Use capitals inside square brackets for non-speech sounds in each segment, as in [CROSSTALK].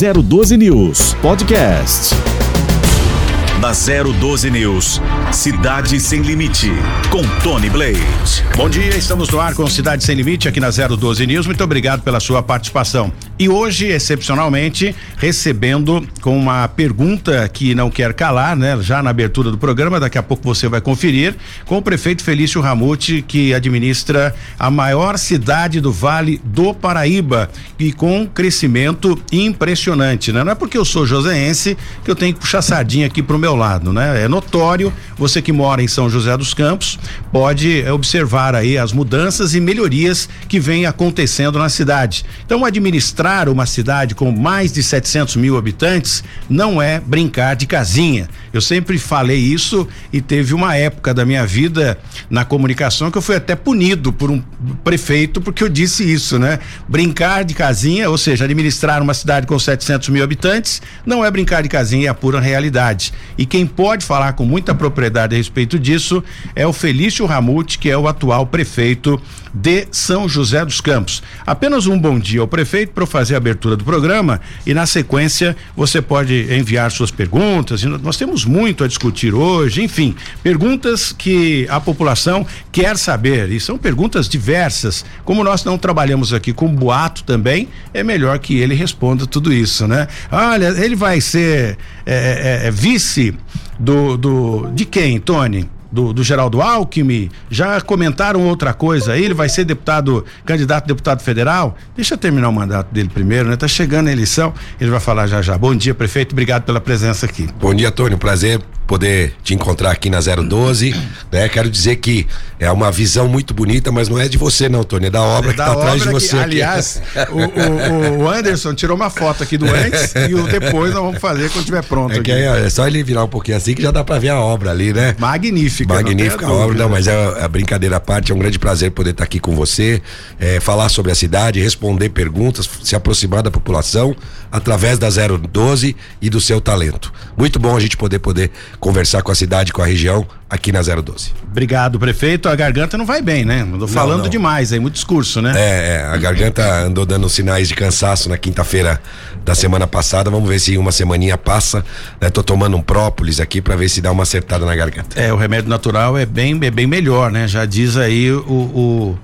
012 News Podcast. Na 012 News, Cidade Sem Limite, com Tony Blade. Bom dia, estamos no ar com Cidade Sem Limite aqui na 012 News. Muito obrigado pela sua participação. E hoje, excepcionalmente, recebendo com uma pergunta que não quer calar, né? Já na abertura do programa, daqui a pouco você vai conferir, com o prefeito Felício Ramute, que administra a maior cidade do Vale do Paraíba e com crescimento impressionante, né? Não é porque eu sou joseense que eu tenho que puxar sardinha aqui pro meu lado, né? É notório, você que mora em São José dos Campos pode é, observar aí as mudanças e melhorias que vêm acontecendo na cidade. Então, administrar uma cidade com mais de 700 mil habitantes não é brincar de casinha. Eu sempre falei isso e teve uma época da minha vida na comunicação que eu fui até punido por um prefeito porque eu disse isso, né? Brincar de casinha, ou seja, administrar uma cidade com 700 mil habitantes, não é brincar de casinha, é a pura realidade. E quem pode falar com muita propriedade a respeito disso é o Felício Ramute, que é o atual prefeito de São José dos Campos. Apenas um bom dia ao prefeito para fazer a abertura do programa e na sequência você pode enviar suas perguntas. Nós temos muito a discutir hoje, enfim, perguntas que a população quer saber e são perguntas diversas. Como nós não trabalhamos aqui com boato também, é melhor que ele responda tudo isso, né? Olha, ele vai ser é, é, é vice do, do de quem, Tony? Do, do Geraldo Alckmin, já comentaram outra coisa aí, ele vai ser deputado, candidato a deputado federal. Deixa eu terminar o mandato dele primeiro, né? Tá chegando a eleição, ele vai falar já já. Bom dia, prefeito, obrigado pela presença aqui. Bom dia, Tony, prazer poder te encontrar aqui na 012, né? Quero dizer que é uma visão muito bonita, mas não é de você não, Tony, é da obra é da que tá atrás de você. Que, aliás, [LAUGHS] o, o, o, Anderson tirou uma foto aqui do antes e o depois nós vamos fazer quando estiver pronto. É, é, é, só ele virar um pouquinho assim que já dá para ver a obra ali, né? Magnífica. Magnífica a obra, não, mas é a brincadeira à parte, é um grande prazer poder estar aqui com você, é, falar sobre a cidade, responder perguntas, se aproximar da população através da 012 e do seu talento. Muito bom a gente poder poder conversar com a cidade, com a região, aqui na 012. Obrigado, prefeito. A garganta não vai bem, né? Andou falando não, não. demais aí, muito discurso, né? É, é, a garganta andou dando sinais de cansaço na quinta-feira da semana passada. Vamos ver se uma semaninha passa. Né? Tô tomando um própolis aqui para ver se dá uma acertada na garganta. É, o remédio natural é bem, é bem melhor, né? Já diz aí o,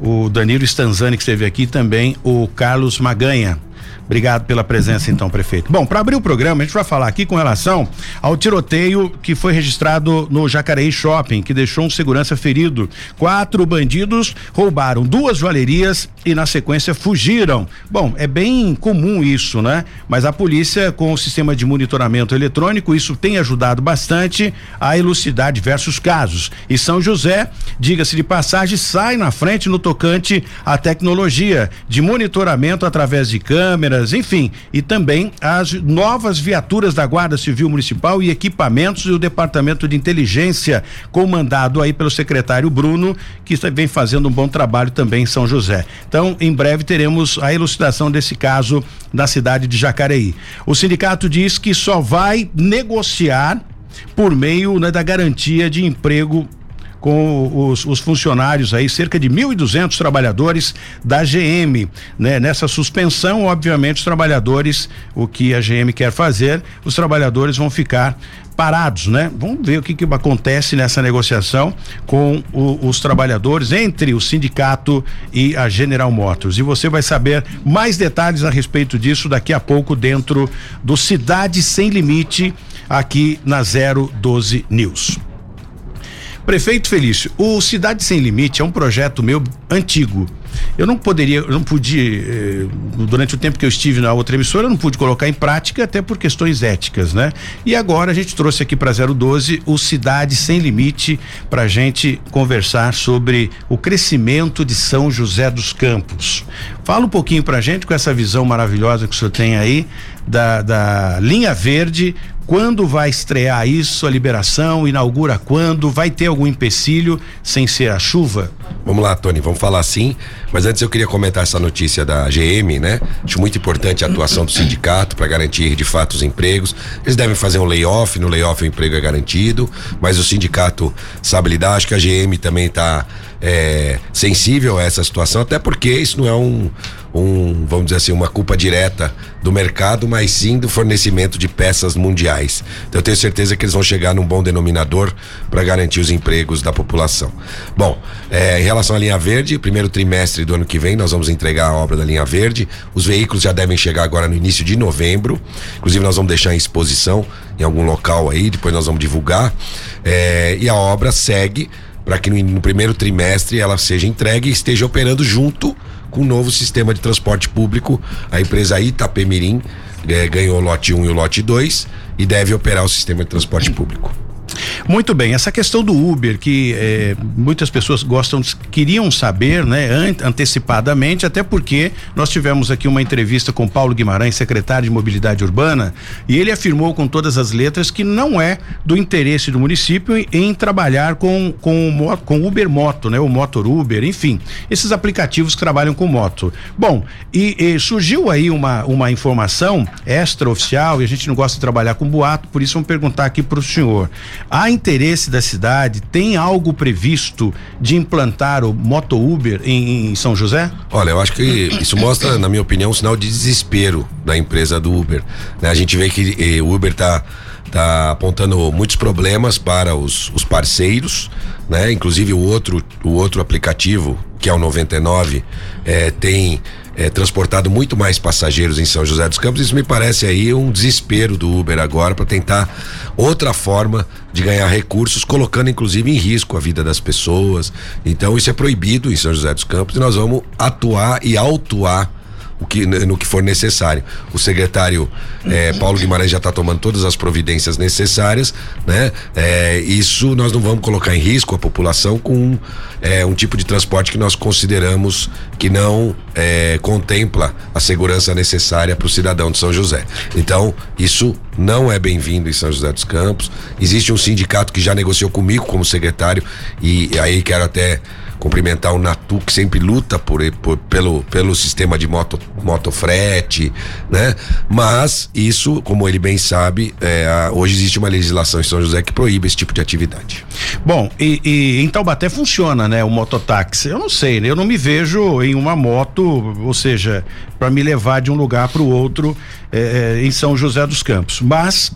o, o Danilo Stanzani que esteve aqui também, o Carlos Maganha. Obrigado pela presença, então, prefeito. Bom, para abrir o programa, a gente vai falar aqui com relação ao tiroteio que foi registrado no Jacareí Shopping, que deixou um segurança ferido. Quatro bandidos roubaram duas joalherias e, na sequência, fugiram. Bom, é bem comum isso, né? Mas a polícia, com o sistema de monitoramento eletrônico, isso tem ajudado bastante a elucidar diversos casos. E São José, diga-se de passagem, sai na frente no tocante à tecnologia de monitoramento através de câmeras enfim, e também as novas viaturas da Guarda Civil Municipal e equipamentos do Departamento de Inteligência, comandado aí pelo secretário Bruno, que vem fazendo um bom trabalho também em São José. Então, em breve teremos a elucidação desse caso na cidade de Jacareí. O sindicato diz que só vai negociar por meio né, da garantia de emprego com os, os funcionários aí, cerca de 1.200 trabalhadores da GM, né? Nessa suspensão, obviamente, os trabalhadores, o que a GM quer fazer, os trabalhadores vão ficar parados, né? Vamos ver o que, que acontece nessa negociação com o, os trabalhadores entre o sindicato e a General Motors. E você vai saber mais detalhes a respeito disso daqui a pouco dentro do Cidade Sem Limite aqui na 012 News. Prefeito Felício, o Cidade Sem Limite é um projeto meu antigo. Eu não poderia, eu não pude, eh, durante o tempo que eu estive na outra emissora, eu não pude colocar em prática, até por questões éticas, né? E agora a gente trouxe aqui para 012 o Cidade Sem Limite para a gente conversar sobre o crescimento de São José dos Campos. Fala um pouquinho para gente com essa visão maravilhosa que o senhor tem aí da, da linha verde quando vai estrear isso, a liberação? Inaugura quando? Vai ter algum empecilho sem ser a chuva? Vamos lá, Tony, vamos falar assim. Mas antes eu queria comentar essa notícia da GM, né? Acho muito importante a atuação do sindicato para garantir de fato os empregos. Eles devem fazer um layoff, no layoff o emprego é garantido, mas o sindicato sabe lidar. Acho que a GM também está é, sensível a essa situação, até porque isso não é um, um, vamos dizer assim, uma culpa direta do mercado, mas sim do fornecimento de peças mundiais. Então eu tenho certeza que eles vão chegar num bom denominador para garantir os empregos da população. Bom, é, em relação à linha verde, primeiro trimestre do ano que vem nós vamos entregar a obra da linha verde. Os veículos já devem chegar agora no início de novembro. Inclusive nós vamos deixar em exposição em algum local aí, depois nós vamos divulgar. É, e a obra segue para que no, no primeiro trimestre ela seja entregue e esteja operando junto com o novo sistema de transporte público. A empresa Itapemirim é, ganhou o lote 1 e o lote 2 e deve operar o sistema de transporte público. Muito bem, essa questão do Uber que eh, muitas pessoas gostam, queriam saber, né, antecipadamente, até porque nós tivemos aqui uma entrevista com Paulo Guimarães, secretário de Mobilidade Urbana, e ele afirmou com todas as letras que não é do interesse do município em, em trabalhar com com com Uber Moto, né, o Motor Uber, enfim, esses aplicativos que trabalham com moto. Bom, e, e surgiu aí uma uma informação extraoficial e a gente não gosta de trabalhar com boato, por isso vamos perguntar aqui para o senhor. Há interesse da cidade? Tem algo previsto de implantar o Moto Uber em, em São José? Olha, eu acho que isso mostra, na minha opinião, um sinal de desespero da empresa do Uber. Né? A gente vê que eh, o Uber está tá apontando muitos problemas para os, os parceiros, né? Inclusive o outro, o outro aplicativo, que é o 99, eh, tem é, transportado muito mais passageiros em São José dos Campos. Isso me parece aí um desespero do Uber agora para tentar outra forma de ganhar recursos, colocando inclusive em risco a vida das pessoas. Então isso é proibido em São José dos Campos e nós vamos atuar e autuar o que, no que for necessário. O secretário eh, Paulo Guimarães já está tomando todas as providências necessárias, né? Eh, isso nós não vamos colocar em risco a população com eh, um tipo de transporte que nós consideramos que não contempla a segurança necessária para o cidadão de São José. Então, isso não é bem-vindo em São José dos Campos. Existe um sindicato que já negociou comigo como secretário e aí quero até cumprimentar o Natu, que sempre luta por, por, pelo, pelo sistema de moto, motofrete, né? Mas isso, como ele bem sabe, é, hoje existe uma legislação em São José que proíbe esse tipo de atividade. Bom, e, e em Taubaté funciona, né? O mototáxi. Eu não sei, né? Eu não me vejo em uma moto, ou seja, para me levar de um lugar para o outro é, em São José dos Campos. Mas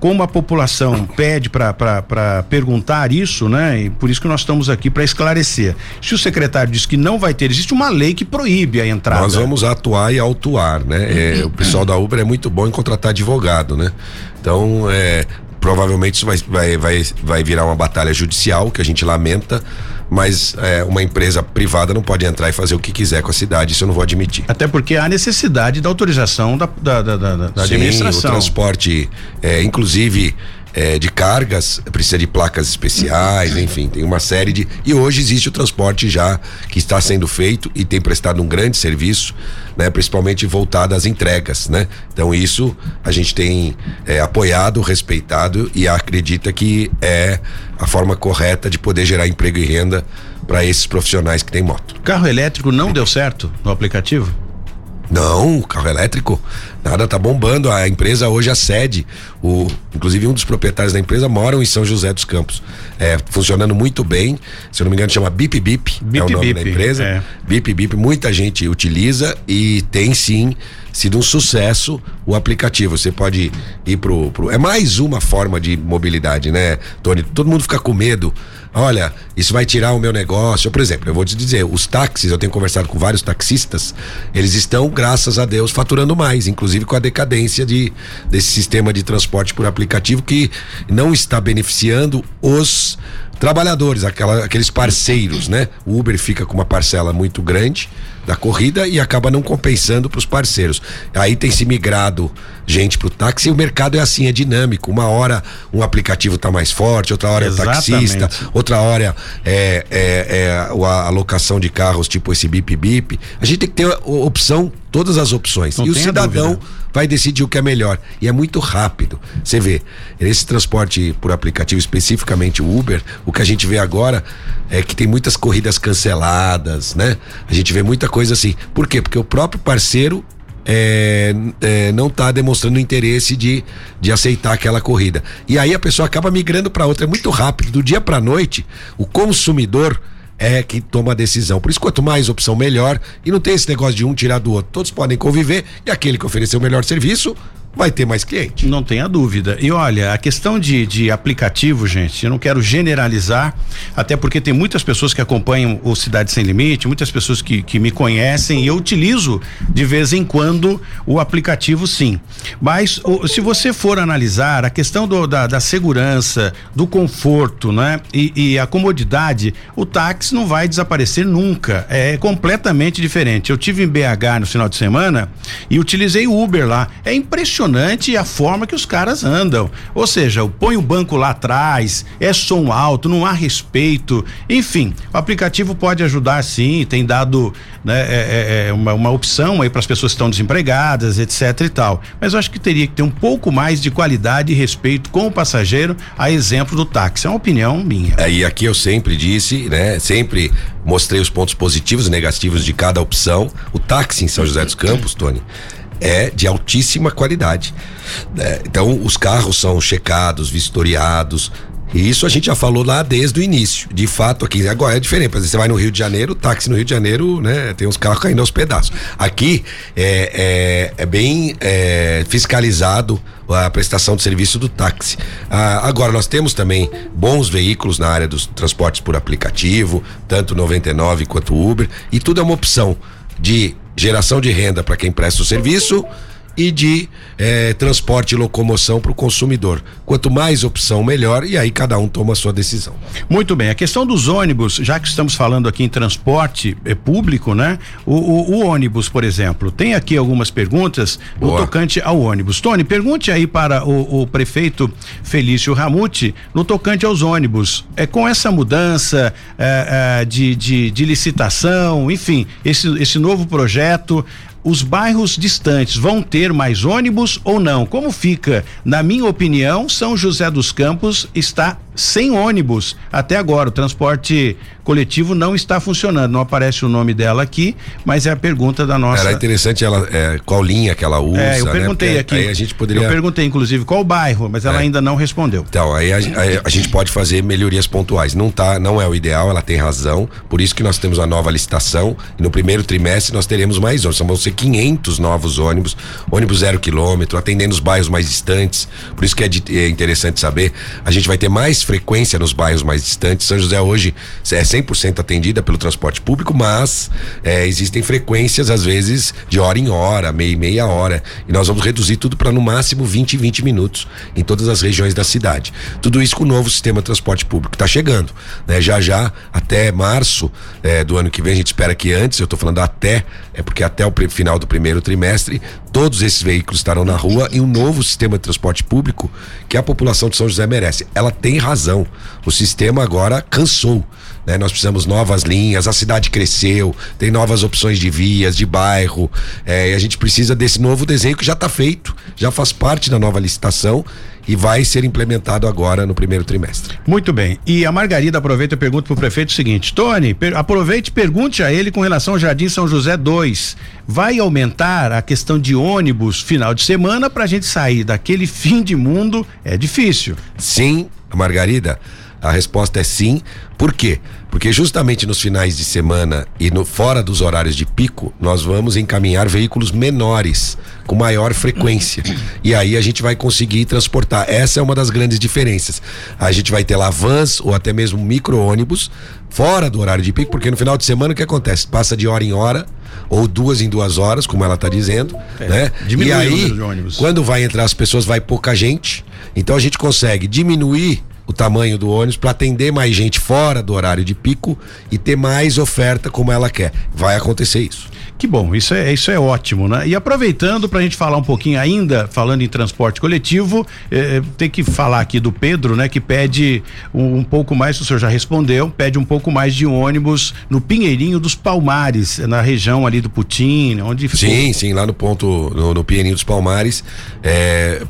como a população pede para perguntar isso, né? E por isso que nós estamos aqui para esclarecer. Se o secretário diz que não vai ter, existe uma lei que proíbe a entrada. Nós vamos atuar e autuar, né? É, o pessoal da Uber é muito bom em contratar advogado, né? Então, é, provavelmente isso vai, vai, vai, vai virar uma batalha judicial que a gente lamenta mas é, uma empresa privada não pode entrar e fazer o que quiser com a cidade, isso eu não vou admitir. Até porque há necessidade da autorização da, da, da, da, Sim, administração. O transporte, é, inclusive é, de cargas, precisa de placas especiais, enfim, tem uma série de. E hoje existe o transporte já que está sendo feito e tem prestado um grande serviço, né? Principalmente voltado às entregas, né? Então isso a gente tem é, apoiado, respeitado e acredita que é a forma correta de poder gerar emprego e renda para esses profissionais que têm moto. Carro elétrico não deu certo no aplicativo? Não, carro elétrico, nada tá bombando. A empresa hoje a sede, o, inclusive um dos proprietários da empresa moram em São José dos Campos. É, funcionando muito bem. Se eu não me engano, chama Bip Bip, Bip é o nome Bip, da empresa. É. Bip Bip, muita gente utiliza e tem sim sido um sucesso o aplicativo. Você pode ir pro, pro. É mais uma forma de mobilidade, né, Tony? Todo mundo fica com medo olha, isso vai tirar o meu negócio. Por exemplo, eu vou te dizer, os táxis, eu tenho conversado com vários taxistas, eles estão, graças a Deus, faturando mais, inclusive com a decadência de, desse sistema de transporte por aplicativo que não está beneficiando os trabalhadores, aquela, aqueles parceiros, né? O Uber fica com uma parcela muito grande da corrida e acaba não compensando para os parceiros. Aí tem se migrado gente para o táxi e o mercado é assim, é dinâmico. Uma hora um aplicativo está mais forte, outra hora Exatamente. é o taxista, outra hora é, é, é a alocação de carros tipo esse bip bip. A gente tem que ter opção, todas as opções. Não e o cidadão dúvida. vai decidir o que é melhor. E é muito rápido. Você vê, esse transporte por aplicativo, especificamente o Uber, o que a gente vê agora é que tem muitas corridas canceladas, né? A gente vê muita coisa assim. Por quê? Porque o próprio parceiro é, é, não está demonstrando interesse de, de aceitar aquela corrida. E aí a pessoa acaba migrando para outra. É muito rápido. Do dia para noite, o consumidor é que toma a decisão. Por isso, quanto mais opção, melhor. E não tem esse negócio de um tirar do outro. Todos podem conviver e aquele que oferecer o melhor serviço vai ter mais cliente. Não tenha dúvida. E olha, a questão de, de aplicativo, gente, eu não quero generalizar, até porque tem muitas pessoas que acompanham o Cidade Sem Limite, muitas pessoas que, que me conhecem e eu utilizo de vez em quando o aplicativo sim. Mas o, se você for analisar a questão do, da, da segurança, do conforto, né? E, e a comodidade, o táxi não vai desaparecer nunca. É completamente diferente. Eu tive em BH no final de semana e utilizei o Uber lá. É impressionante impressionante a forma que os caras andam. Ou seja, põe o banco lá atrás, é som alto, não há respeito. Enfim, o aplicativo pode ajudar sim, tem dado né, é, é, é uma, uma opção aí para as pessoas que estão desempregadas, etc e tal. Mas eu acho que teria que ter um pouco mais de qualidade e respeito com o passageiro, a exemplo do táxi. É uma opinião minha. É, e aqui eu sempre disse, né? Sempre mostrei os pontos positivos e negativos de cada opção. O táxi em São José dos Campos, Tony, é de altíssima qualidade. É, então, os carros são checados, vistoriados. E isso a gente já falou lá desde o início. De fato, aqui agora é diferente. Por exemplo, você vai no Rio de Janeiro, táxi no Rio de Janeiro, né? Tem uns carros caindo aos pedaços. Aqui é, é, é bem é, fiscalizado a prestação de serviço do táxi. Ah, agora, nós temos também bons veículos na área dos transportes por aplicativo, tanto 99 quanto Uber, e tudo é uma opção de geração de renda para quem presta o serviço e de eh, transporte e locomoção para o consumidor. Quanto mais opção, melhor, e aí cada um toma a sua decisão. Muito bem, a questão dos ônibus, já que estamos falando aqui em transporte eh, público, né? O, o, o, ônibus, por exemplo, tem aqui algumas perguntas no tocante ao ônibus. Tony, pergunte aí para o, o prefeito Felício Ramute no tocante aos ônibus. É com essa mudança eh, de, de, de licitação, enfim, esse, esse novo projeto, os bairros distantes vão ter mais ônibus ou não? Como fica? Na minha opinião, São José dos Campos está sem ônibus até agora. O transporte coletivo não está funcionando. Não aparece o nome dela aqui, mas é a pergunta da nossa. Era interessante ela é, qual linha que ela usa. É, eu né? perguntei né? aqui. Aí a gente poderia. Eu perguntei inclusive qual bairro, mas ela é. ainda não respondeu. Então aí a, a, a, gente pode fazer melhorias pontuais. Não tá, não é o ideal. Ela tem razão. Por isso que nós temos a nova licitação. E no primeiro trimestre nós teremos mais ônibus. Vão ser 500 novos ônibus, ônibus zero quilômetro, atendendo os bairros mais distantes. Por isso que é, de, é interessante saber. A gente vai ter mais frequência nos bairros mais distantes. São José hoje é 100% atendida pelo transporte público, mas é, existem frequências, às vezes, de hora em hora, meia e meia hora. E nós vamos reduzir tudo para no máximo 20 e 20 minutos em todas as regiões da cidade. Tudo isso com o novo sistema de transporte público. Está chegando. Né? Já já, até março é, do ano que vem, a gente espera que antes, eu estou falando até, é porque até o final do primeiro trimestre, todos esses veículos estarão na rua e um novo sistema de transporte público que a população de São José merece. Ela tem razão. O sistema agora cansou. Né? Nós precisamos novas linhas, a cidade cresceu, tem novas opções de vias, de bairro, é, e a gente precisa desse novo desenho que já está feito, já faz parte da nova licitação e vai ser implementado agora no primeiro trimestre. Muito bem. E a Margarida aproveita e pergunta para o prefeito o seguinte: Tony, aproveite e pergunte a ele com relação ao Jardim São José 2. Vai aumentar a questão de ônibus final de semana para a gente sair daquele fim de mundo? É difícil. Sim, Margarida. A resposta é sim. Por quê? Porque justamente nos finais de semana e no fora dos horários de pico, nós vamos encaminhar veículos menores com maior frequência. [COUGHS] E aí a gente vai conseguir transportar. Essa é uma das grandes diferenças. A gente vai ter lá vans ou até mesmo micro-ônibus fora do horário de pico, porque no final de semana o que acontece? Passa de hora em hora ou duas em duas horas, como ela está dizendo, é, né? E aí, quando vai entrar as pessoas, vai pouca gente. Então a gente consegue diminuir o tamanho do ônibus para atender mais gente fora do horário de pico e ter mais oferta como ela quer. Vai acontecer isso. Que bom, isso é, isso é ótimo, né? E aproveitando para a gente falar um pouquinho ainda, falando em transporte coletivo, eh, tem que falar aqui do Pedro, né? Que pede um, um, pouco mais, o senhor já respondeu, pede um pouco mais de ônibus no Pinheirinho dos Palmares, na região ali do Putim, onde ficou. Sim, sim, lá no ponto, no, no Pinheirinho dos Palmares. É,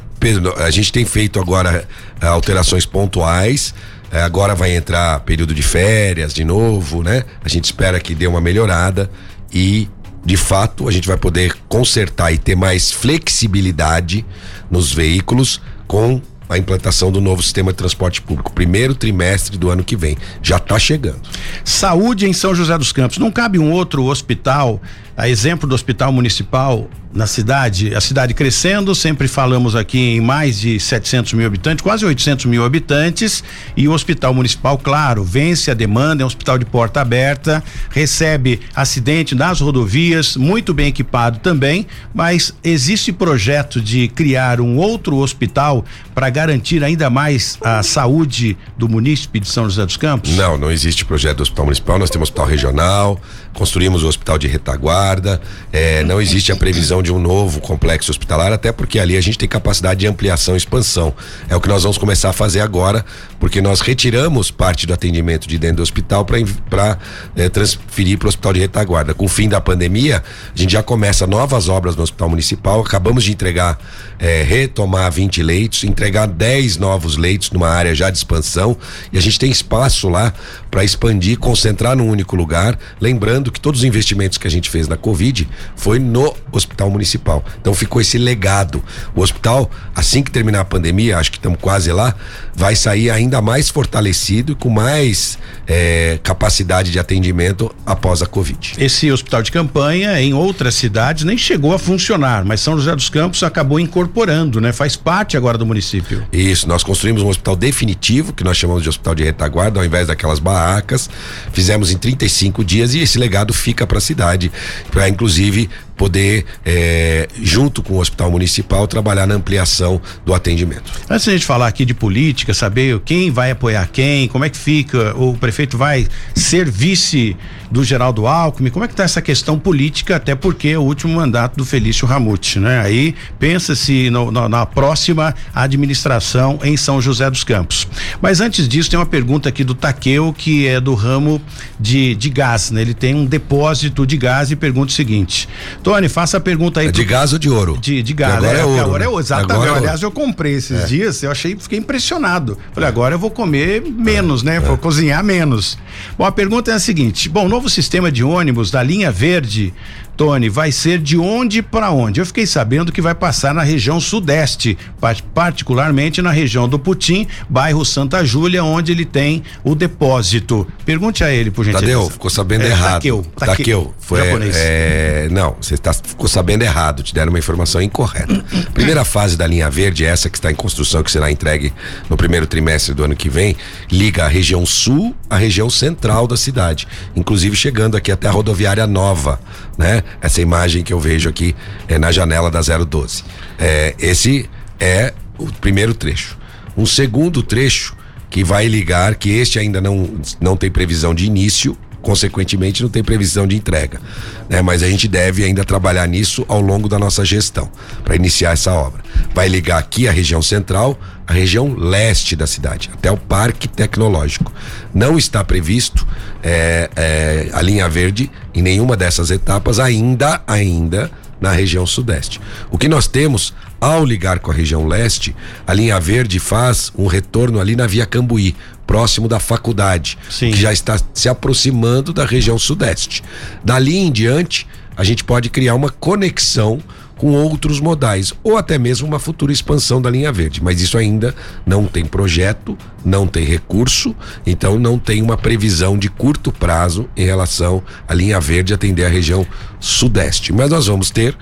a gente tem feito agora eh, alterações pontuais. Eh, agora vai entrar período de férias de novo, né? A gente espera que dê uma melhorada e de fato a gente vai poder consertar e ter mais flexibilidade nos veículos com a implantação do novo sistema de transporte público, primeiro trimestre do ano que vem. Já está chegando. Saúde em São José dos Campos. Não cabe um outro hospital, a exemplo do hospital municipal na cidade, a cidade crescendo, sempre falamos aqui em mais de 700 mil habitantes, quase 800 mil habitantes, e o hospital municipal, claro, vence a demanda, é um hospital de porta aberta, recebe acidente nas rodovias, muito bem equipado também, mas existe projeto de criar um outro hospital para garantir ainda mais a saúde do munícipe de São José dos Campos? Não, não existe projeto do hospital municipal, nós temos hospital regional, construímos o hospital de retaguarda, eh, não existe a previsão de um novo complexo hospitalar, até porque ali a gente tem capacidade de ampliação e expansão. É o que nós vamos começar a fazer agora, porque nós retiramos parte do atendimento de dentro do hospital para eh, transferir para o hospital de retaguarda. Com o fim da pandemia, a gente já começa novas obras no hospital municipal, acabamos de entregar, eh, retomar 20 leitos, entregar 10 novos leitos numa área já de expansão, e a gente tem espaço lá para expandir, concentrar num único lugar, lembrando que todos os investimentos que a gente fez na Covid foi no hospital municipal. Então ficou esse legado. O hospital, assim que terminar a pandemia, acho que estamos quase lá, vai sair ainda mais fortalecido e com mais eh, capacidade de atendimento após a Covid. Esse hospital de campanha em outras cidades nem chegou a funcionar, mas São José dos Campos acabou incorporando, né? Faz parte agora do município. Isso, nós construímos um hospital definitivo, que nós chamamos de hospital de retaguarda, ao invés daquelas barracas. Fizemos em 35 dias e esse legado fica para a cidade, para inclusive poder, é, junto com o hospital municipal, trabalhar na ampliação do atendimento. Antes de a gente falar aqui de política, saber quem vai apoiar quem, como é que fica, o prefeito vai ser vice do Geraldo Alckmin, como é que está essa questão política, até porque é o último mandato do Felício Ramute, né? Aí pensa-se na próxima administração em São José dos Campos. Mas antes disso, tem uma pergunta aqui do Taqueu, que é do ramo de, de gás, né? Ele tem um depósito de gás e pergunta o seguinte: Tony, faça a pergunta aí. É de pro... gás ou de ouro? De, de gás. Agora é, é ouro. Agora é ouro, exatamente. Agora é ouro. Aliás, eu comprei esses é. dias, eu achei, fiquei impressionado. Falei, agora eu vou comer menos, né? Vou cozinhar menos. Bom, a pergunta é a seguinte: bom, novo sistema de ônibus da linha verde Tony, vai ser de onde para onde? Eu fiquei sabendo que vai passar na região sudeste, particularmente na região do Putim, bairro Santa Júlia, onde ele tem o depósito. Pergunte a ele, por gentileza. Tadeu, ficou sabendo é, errado. Taqueu. Taqueu. Foi, é, não, você tá, ficou sabendo errado, te deram uma informação incorreta. [COUGHS] Primeira fase da linha verde, essa que está em construção, que será entregue no primeiro trimestre do ano que vem, liga a região sul à região central da cidade, inclusive chegando aqui até a rodoviária nova, né? Essa imagem que eu vejo aqui é na janela da 012. É, esse é o primeiro trecho. Um segundo trecho que vai ligar, que este ainda não, não tem previsão de início, consequentemente não tem previsão de entrega. Né? Mas a gente deve ainda trabalhar nisso ao longo da nossa gestão, para iniciar essa obra. Vai ligar aqui a região central, a região leste da cidade, até o Parque Tecnológico. Não está previsto é, é, a linha verde em nenhuma dessas etapas, ainda, ainda na região sudeste. O que nós temos ao ligar com a região leste, a linha verde faz um retorno ali na Via Cambuí, próximo da faculdade, Sim. que já está se aproximando da região sudeste. Dali em diante, a gente pode criar uma conexão com outros modais ou até mesmo uma futura expansão da linha verde, mas isso ainda não tem projeto, não tem recurso, então não tem uma previsão de curto prazo em relação à linha verde atender a região sudeste. Mas nós vamos ter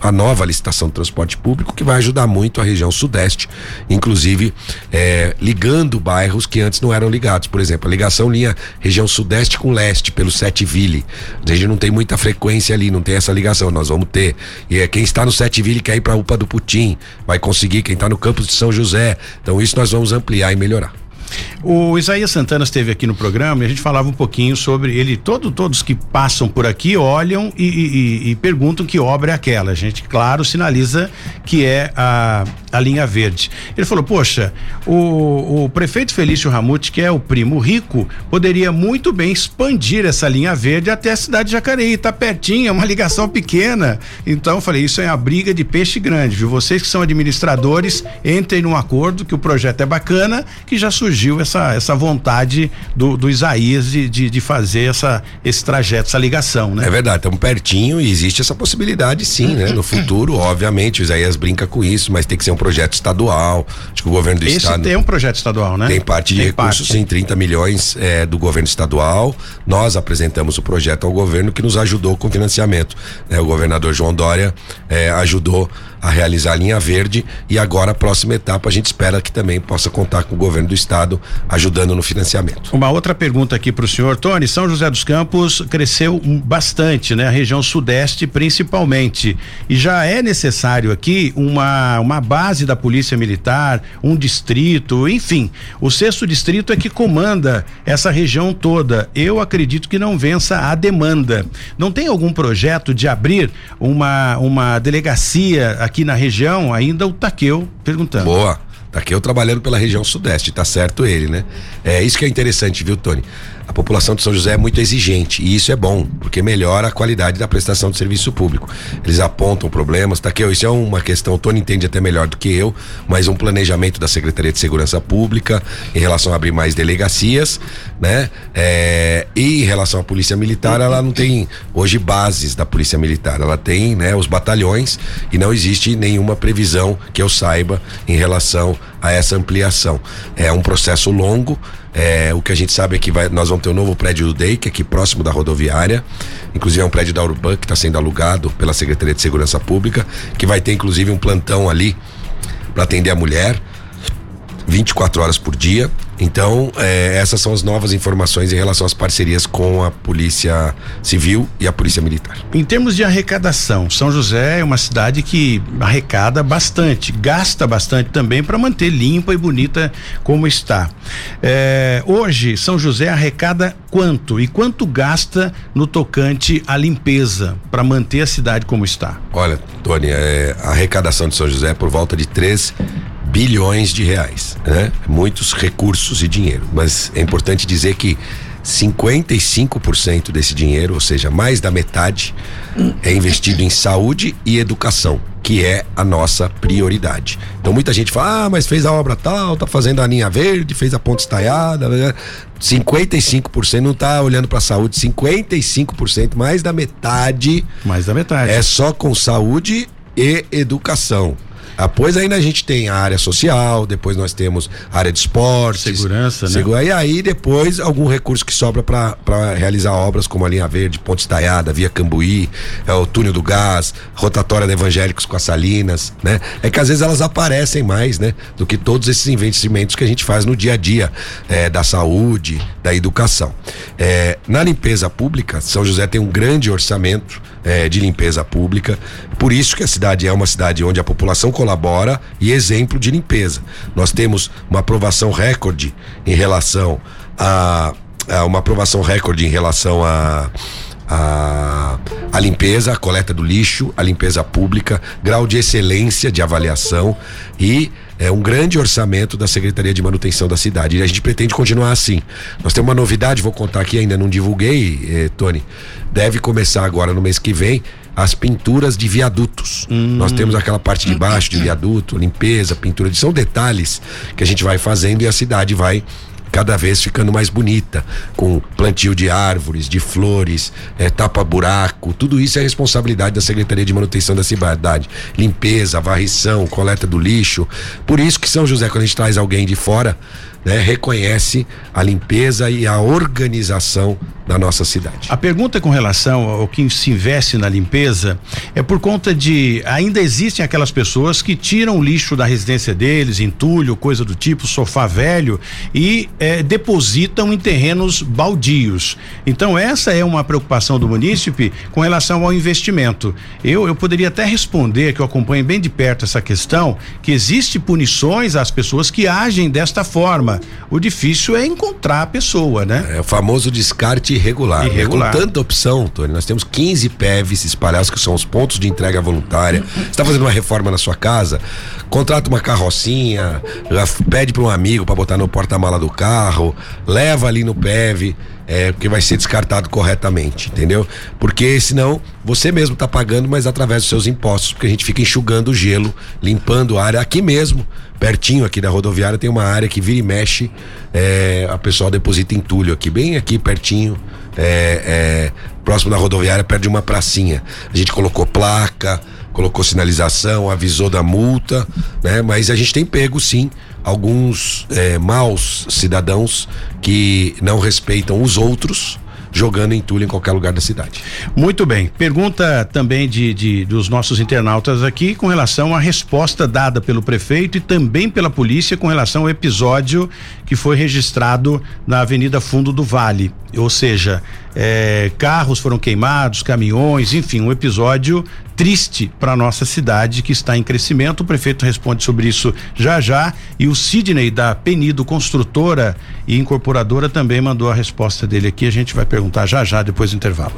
a nova licitação de transporte público que vai ajudar muito a região sudeste, inclusive é, ligando bairros que antes não eram ligados. Por exemplo, a ligação linha região sudeste com leste pelo Sete Ville. A gente não tem muita frequência ali, não tem essa ligação. Nós vamos ter. E é, quem está no Sete Ville quer ir para a UPA do Putim, vai conseguir. Quem está no campus de São José. Então isso nós vamos ampliar e melhorar. O Isaías Santana esteve aqui no programa e a gente falava um pouquinho sobre ele. Todo, todos que passam por aqui olham e, e, e, perguntam que obra é aquela. A gente, claro, sinaliza que é a, a linha verde. Ele falou: Poxa, o, o prefeito Felício Ramute, que é o primo rico, poderia muito bem expandir essa linha verde até a cidade de Jacareí. Está pertinho, é uma ligação pequena. Então, eu falei: Isso é uma briga de peixe grande, viu? Vocês que são administradores, entrem num acordo que o projeto é bacana, que já surgiu surgiu essa, essa vontade do, do Isaías de, de, de, fazer essa, esse trajeto, essa ligação, né? É verdade, estamos pertinho e existe essa possibilidade sim, né? No futuro, obviamente, o Isaías brinca com isso, mas tem que ser um projeto estadual. Acho que o governo do Esse estado. tem um projeto estadual, né? Tem parte de Tem recursos, parte. sim, 30 milhões é, do governo estadual. Nós apresentamos o projeto ao governo que nos ajudou com financiamento. né? o governador João Dória é, ajudou a realizar a linha verde e agora a próxima etapa a gente espera que também possa contar com o governo do estado ajudando no financiamento. Uma outra pergunta aqui para o senhor, Tony. São José dos Campos cresceu bastante, né? A região sudeste principalmente. E já é necessário aqui uma, uma base da Polícia Militar, um distrito, enfim. O sexto distrito é que comanda essa região toda. Eu acredito que não vença a demanda. Não tem algum projeto de abrir uma, uma delegacia aqui na região? Ainda o Taqueu perguntando. Boa. Daqui eu trabalhando pela região sudeste, tá certo ele, né? É isso que é interessante, viu, Tony? A população de São José é muito exigente e isso é bom, porque melhora a qualidade da prestação de serviço público. Eles apontam problemas, tá aqui, isso é uma questão, o Tony entende até melhor do que eu, mas um planejamento da Secretaria de Segurança Pública em relação a abrir mais delegacias, né? É, e em relação à Polícia Militar, ela não tem hoje bases da Polícia Militar, ela tem, né, os batalhões e não existe nenhuma previsão que eu saiba em relação a essa ampliação. É um processo longo. É, o que a gente sabe é que vai- nós vamos ter um novo prédio do DEIC aqui próximo da rodoviária. Inclusive é um prédio da Urban que está sendo alugado pela Secretaria de Segurança Pública, que vai ter inclusive um plantão ali para atender a mulher. 24 horas por dia. Então, eh, essas são as novas informações em relação às parcerias com a Polícia Civil e a Polícia Militar. Em termos de arrecadação, São José é uma cidade que arrecada bastante, gasta bastante também para manter limpa e bonita como está. É, hoje, São José arrecada quanto e quanto gasta no tocante à limpeza para manter a cidade como está? Olha, Tony, eh, a arrecadação de São José é por volta de 3 bilhões de reais, né? Muitos recursos e dinheiro, mas é importante dizer que 55% desse dinheiro, ou seja, mais da metade, é investido em saúde e educação, que é a nossa prioridade. Então muita gente fala, ah, mas fez a obra tal, tá fazendo a linha verde, fez a ponte estaiada, blá, blá. 55% não tá olhando para saúde, 55%, mais da metade Mais da metade. é só com saúde e educação. Depois ainda a gente tem a área social, depois nós temos a área de esportes. Segurança, né? Segura- E aí depois algum recurso que sobra para realizar obras como a Linha Verde, Ponte Estaiada, Via Cambuí, é o Túnel do Gás, Rotatória de Evangélicos com as Salinas, né? É que às vezes elas aparecem mais, né? Do que todos esses investimentos que a gente faz no dia a dia é, da saúde, da educação. É, na limpeza pública, São José tem um grande orçamento é, de limpeza pública. Por isso que a cidade é uma cidade onde a população colabora e exemplo de limpeza. Nós temos uma aprovação recorde em relação a, a uma aprovação recorde em relação a a, a limpeza, a coleta do lixo, a limpeza pública, grau de excelência de avaliação e é um grande orçamento da Secretaria de Manutenção da cidade. E a gente pretende continuar assim. Nós temos uma novidade, vou contar aqui, ainda não divulguei, eh, Tony. Deve começar agora no mês que vem as pinturas de viadutos. Nós temos aquela parte de baixo de viaduto, limpeza, pintura de são detalhes que a gente vai fazendo e a cidade vai cada vez ficando mais bonita, com plantio de árvores, de flores, eh, tapa-buraco, tudo isso é responsabilidade da Secretaria de Manutenção da Cidade. Limpeza, varrição, coleta do lixo. Por isso que São José, quando a gente traz alguém de fora, né, reconhece a limpeza e a organização da nossa cidade. A pergunta com relação ao que se investe na limpeza é por conta de ainda existem aquelas pessoas que tiram o lixo da residência deles, entulho, coisa do tipo, sofá velho e eh, depositam em terrenos baldios. Então essa é uma preocupação do munícipe com relação ao investimento. Eu, eu poderia até responder que eu acompanho bem de perto essa questão, que existe punições às pessoas que agem desta forma. O difícil é encontrar a pessoa, né? É o famoso descarte irregular. Irregular. É, com tanta opção, Tony, nós temos 15 PEVs espalhados, que são os pontos de entrega voluntária. Você está fazendo uma reforma na sua casa, contrata uma carrocinha, pede para um amigo para botar no porta-mala do carro, leva ali no PEV. É, porque vai ser descartado corretamente, entendeu? Porque senão você mesmo está pagando, mas através dos seus impostos, porque a gente fica enxugando o gelo, limpando a área aqui mesmo, pertinho aqui da rodoviária, tem uma área que vira e mexe, é, a pessoa deposita entulho aqui, bem aqui pertinho, é, é, próximo da rodoviária, perto de uma pracinha. A gente colocou placa, colocou sinalização, avisou da multa, né? Mas a gente tem pego sim alguns é, maus cidadãos que não respeitam os outros jogando entulho em qualquer lugar da cidade. Muito bem. Pergunta também de, de, dos nossos internautas aqui com relação à resposta dada pelo prefeito e também pela polícia com relação ao episódio que foi registrado na Avenida Fundo do Vale. Ou seja, é, carros foram queimados, caminhões, enfim, um episódio triste para nossa cidade que está em crescimento. O prefeito responde sobre isso já já e o Sidney da Penido Construtora e Incorporadora também mandou a resposta dele aqui. A gente vai perguntar já já depois do intervalo.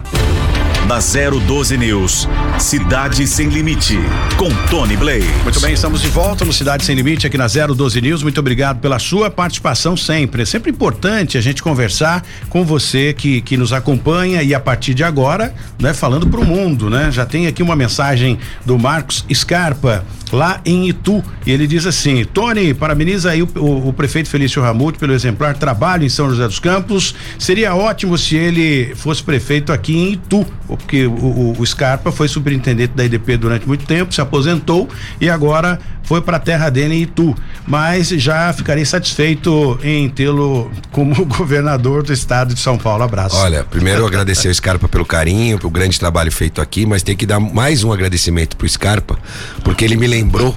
Na 012 News, Cidade Sem Limite, com Tony Blake. Muito bem, estamos de volta no Cidade Sem Limite aqui na 012 News. Muito obrigado pela sua participação sempre. É sempre importante a gente conversar com você que, que nos acompanha e a partir de agora, né, falando para o mundo, né? Já tem aqui uma mensagem do Marcos Scarpa lá em Itu. E ele diz assim: Tony, parabeniza aí o, o, o prefeito Felício Ramute pelo exemplar trabalho em São José dos Campos. Seria ótimo se ele fosse prefeito aqui em Itu, porque o, o Scarpa foi superintendente da IDP durante muito tempo, se aposentou e agora foi para a terra dele em Itu. Mas já ficarei satisfeito em tê-lo como [LAUGHS] governador do estado de São Paulo. Abraço. Olha, primeiro agradecer ao Scarpa pelo carinho, pelo grande trabalho feito aqui, mas tem que dar mais um agradecimento pro Scarpa, porque ele me lembrou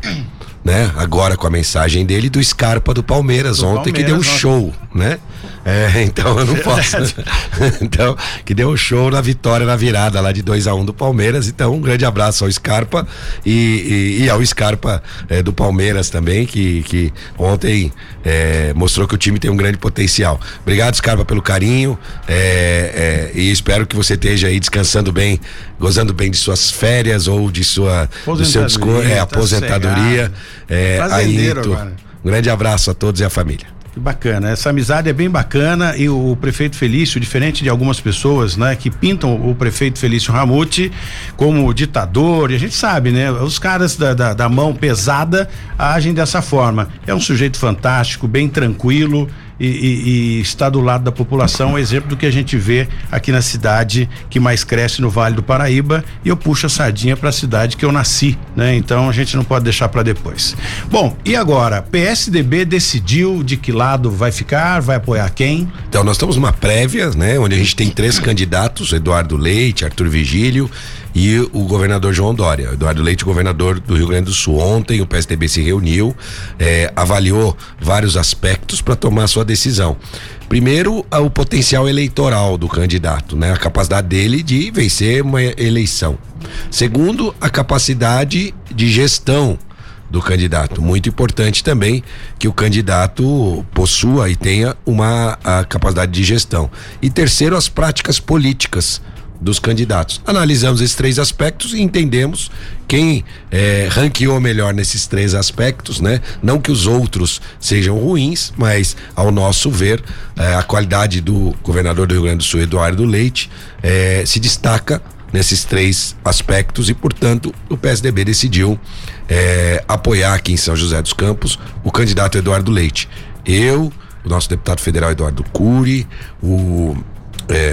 né? Agora com a mensagem dele do Scarpa do Palmeiras do ontem Palmeiras, que deu um show, né? É, [LAUGHS] então eu não posso. [LAUGHS] então, que deu show na vitória na virada lá de 2 a 1 um do Palmeiras. Então, um grande abraço ao Scarpa e, e, e ao Scarpa é, do Palmeiras também, que, que ontem é, mostrou que o time tem um grande potencial. Obrigado, Scarpa, pelo carinho. É, é, e espero que você esteja aí descansando bem, gozando bem de suas férias ou de sua do seu desconto, é, tá aposentadoria. É, aí, um grande abraço a todos e a família. Que bacana, essa amizade é bem bacana e o, o, prefeito Felício, diferente de algumas pessoas, né, que pintam o prefeito Felício Ramute como ditador, e a gente sabe, né, os caras da, da, da mão pesada agem dessa forma. É um sujeito fantástico, bem tranquilo, e, e, e, está do lado da população, é exemplo do que a gente vê aqui na cidade que mais cresce no Vale do Paraíba e eu puxo a sardinha para a cidade que eu nasci, né? Então a gente não pode deixar para depois. Bom, e agora, PSDB decidiu de que lado vai ficar, vai apoiar quem? Então nós estamos numa prévia, né, onde a gente tem três candidatos, Eduardo Leite, Arthur Vigílio e o governador João Dória. Eduardo Leite, governador do Rio Grande do Sul. Ontem o PSDB se reuniu, eh, avaliou vários aspectos para tomar sua decisão. Primeiro, o potencial eleitoral do candidato, né? A capacidade dele de vencer uma eleição. Segundo, a capacidade de gestão do candidato. Muito importante também que o candidato possua e tenha uma capacidade de gestão. E terceiro, as práticas políticas dos candidatos. Analisamos esses três aspectos e entendemos quem é, ranqueou melhor nesses três aspectos, né? Não que os outros sejam ruins, mas ao nosso ver, é, a qualidade do governador do Rio Grande do Sul, Eduardo Leite, é, se destaca nesses três aspectos e, portanto, o PSDB decidiu apoiar aqui em São José dos Campos o candidato Eduardo Leite. Eu, o nosso deputado federal Eduardo Cury, o,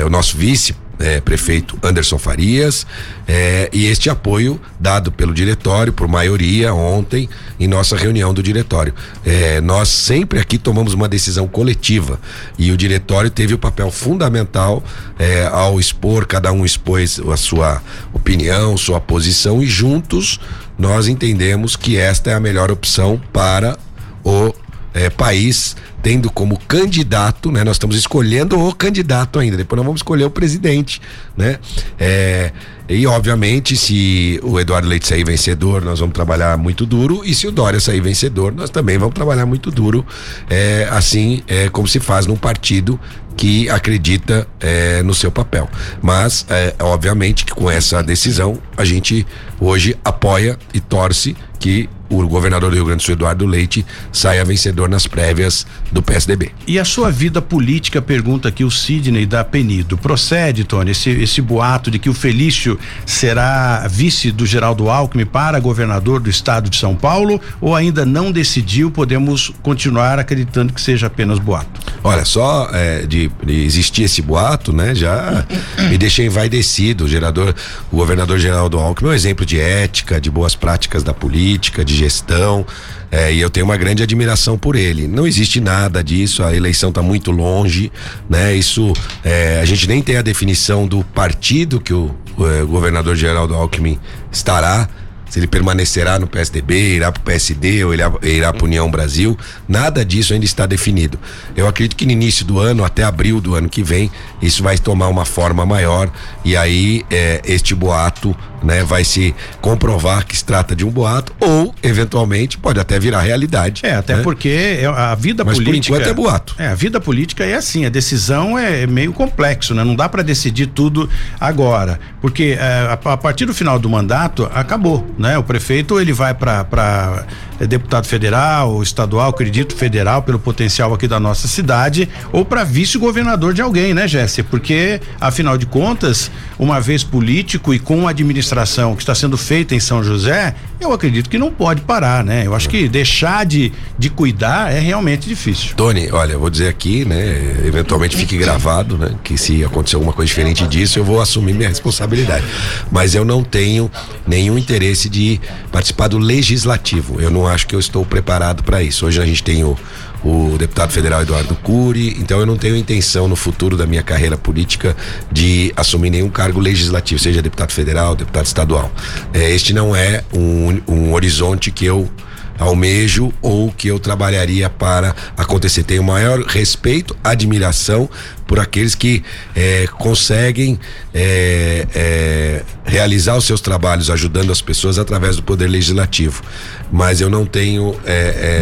o nosso vice é, prefeito Anderson Farias é, e este apoio dado pelo diretório, por maioria, ontem, em nossa reunião do diretório. É, nós sempre aqui tomamos uma decisão coletiva e o diretório teve o papel fundamental é, ao expor, cada um expôs a sua opinião, sua posição e juntos nós entendemos que esta é a melhor opção para o é, país tendo como candidato, né? Nós estamos escolhendo o candidato ainda, depois nós vamos escolher o presidente, né? É, e obviamente, se o Eduardo Leite sair vencedor, nós vamos trabalhar muito duro, e se o Dória sair vencedor, nós também vamos trabalhar muito duro, é, assim é, como se faz num partido que acredita é, no seu papel. Mas, é, obviamente, que com essa decisão, a gente hoje apoia e torce que o governador do Rio Grande do Sul, Eduardo Leite, saia vencedor nas prévias do PSDB. E a sua vida política, pergunta aqui o Sidney da Penido. Procede, Tony, esse, esse boato de que o Felício será vice do Geraldo Alckmin para governador do estado de São Paulo ou ainda não decidiu? Podemos continuar acreditando que seja apenas boato? Olha, só é, de, de, existir esse boato, né? Já me deixei envaidecido. O gerador, o governador Geraldo Alckmin é um exemplo de ética, de boas práticas da política, de gestão. É, e eu tenho uma grande admiração por ele. Não existe nada disso, a eleição está muito longe, né? Isso é, a gente nem tem a definição do partido que o, o, é, governador Geraldo Alckmin estará se ele permanecerá no PSDB, irá para o PSD ou irá, irá para União Brasil, nada disso ainda está definido. Eu acredito que no início do ano, até abril do ano que vem, isso vai tomar uma forma maior e aí é, este boato né, vai se comprovar que se trata de um boato ou eventualmente pode até virar realidade. É, até né? porque é, a vida Mas política. Por enquanto é boato. É, a vida política é assim, a decisão é meio complexo, né? Não dá para decidir tudo agora, porque é, a, a, partir do final do mandato acabou, né? O prefeito ele vai para é, deputado federal, estadual, acredito federal pelo potencial aqui da nossa cidade ou para vice-governador de alguém, né, Jéssica? Porque afinal de contas, uma vez político e com administração administração que está sendo feita em São José, eu acredito que não pode parar, né? Eu acho que deixar de, de cuidar é realmente difícil. Tony, olha, eu vou dizer aqui, né? Eventualmente fique gravado, né? Que se acontecer alguma coisa diferente disso, eu vou assumir minha responsabilidade. Mas eu não tenho nenhum interesse de participar do legislativo. Eu não acho que eu estou preparado para isso. Hoje a gente tem o o deputado federal Eduardo Cury, então eu não tenho intenção no futuro da minha carreira política de assumir nenhum cargo legislativo, seja deputado federal, deputado estadual. É, este não é um, um horizonte que eu almejo ou que eu trabalharia para acontecer. Tenho maior respeito, admiração por aqueles que é, conseguem é, é, realizar os seus trabalhos ajudando as pessoas através do poder legislativo. Mas eu não tenho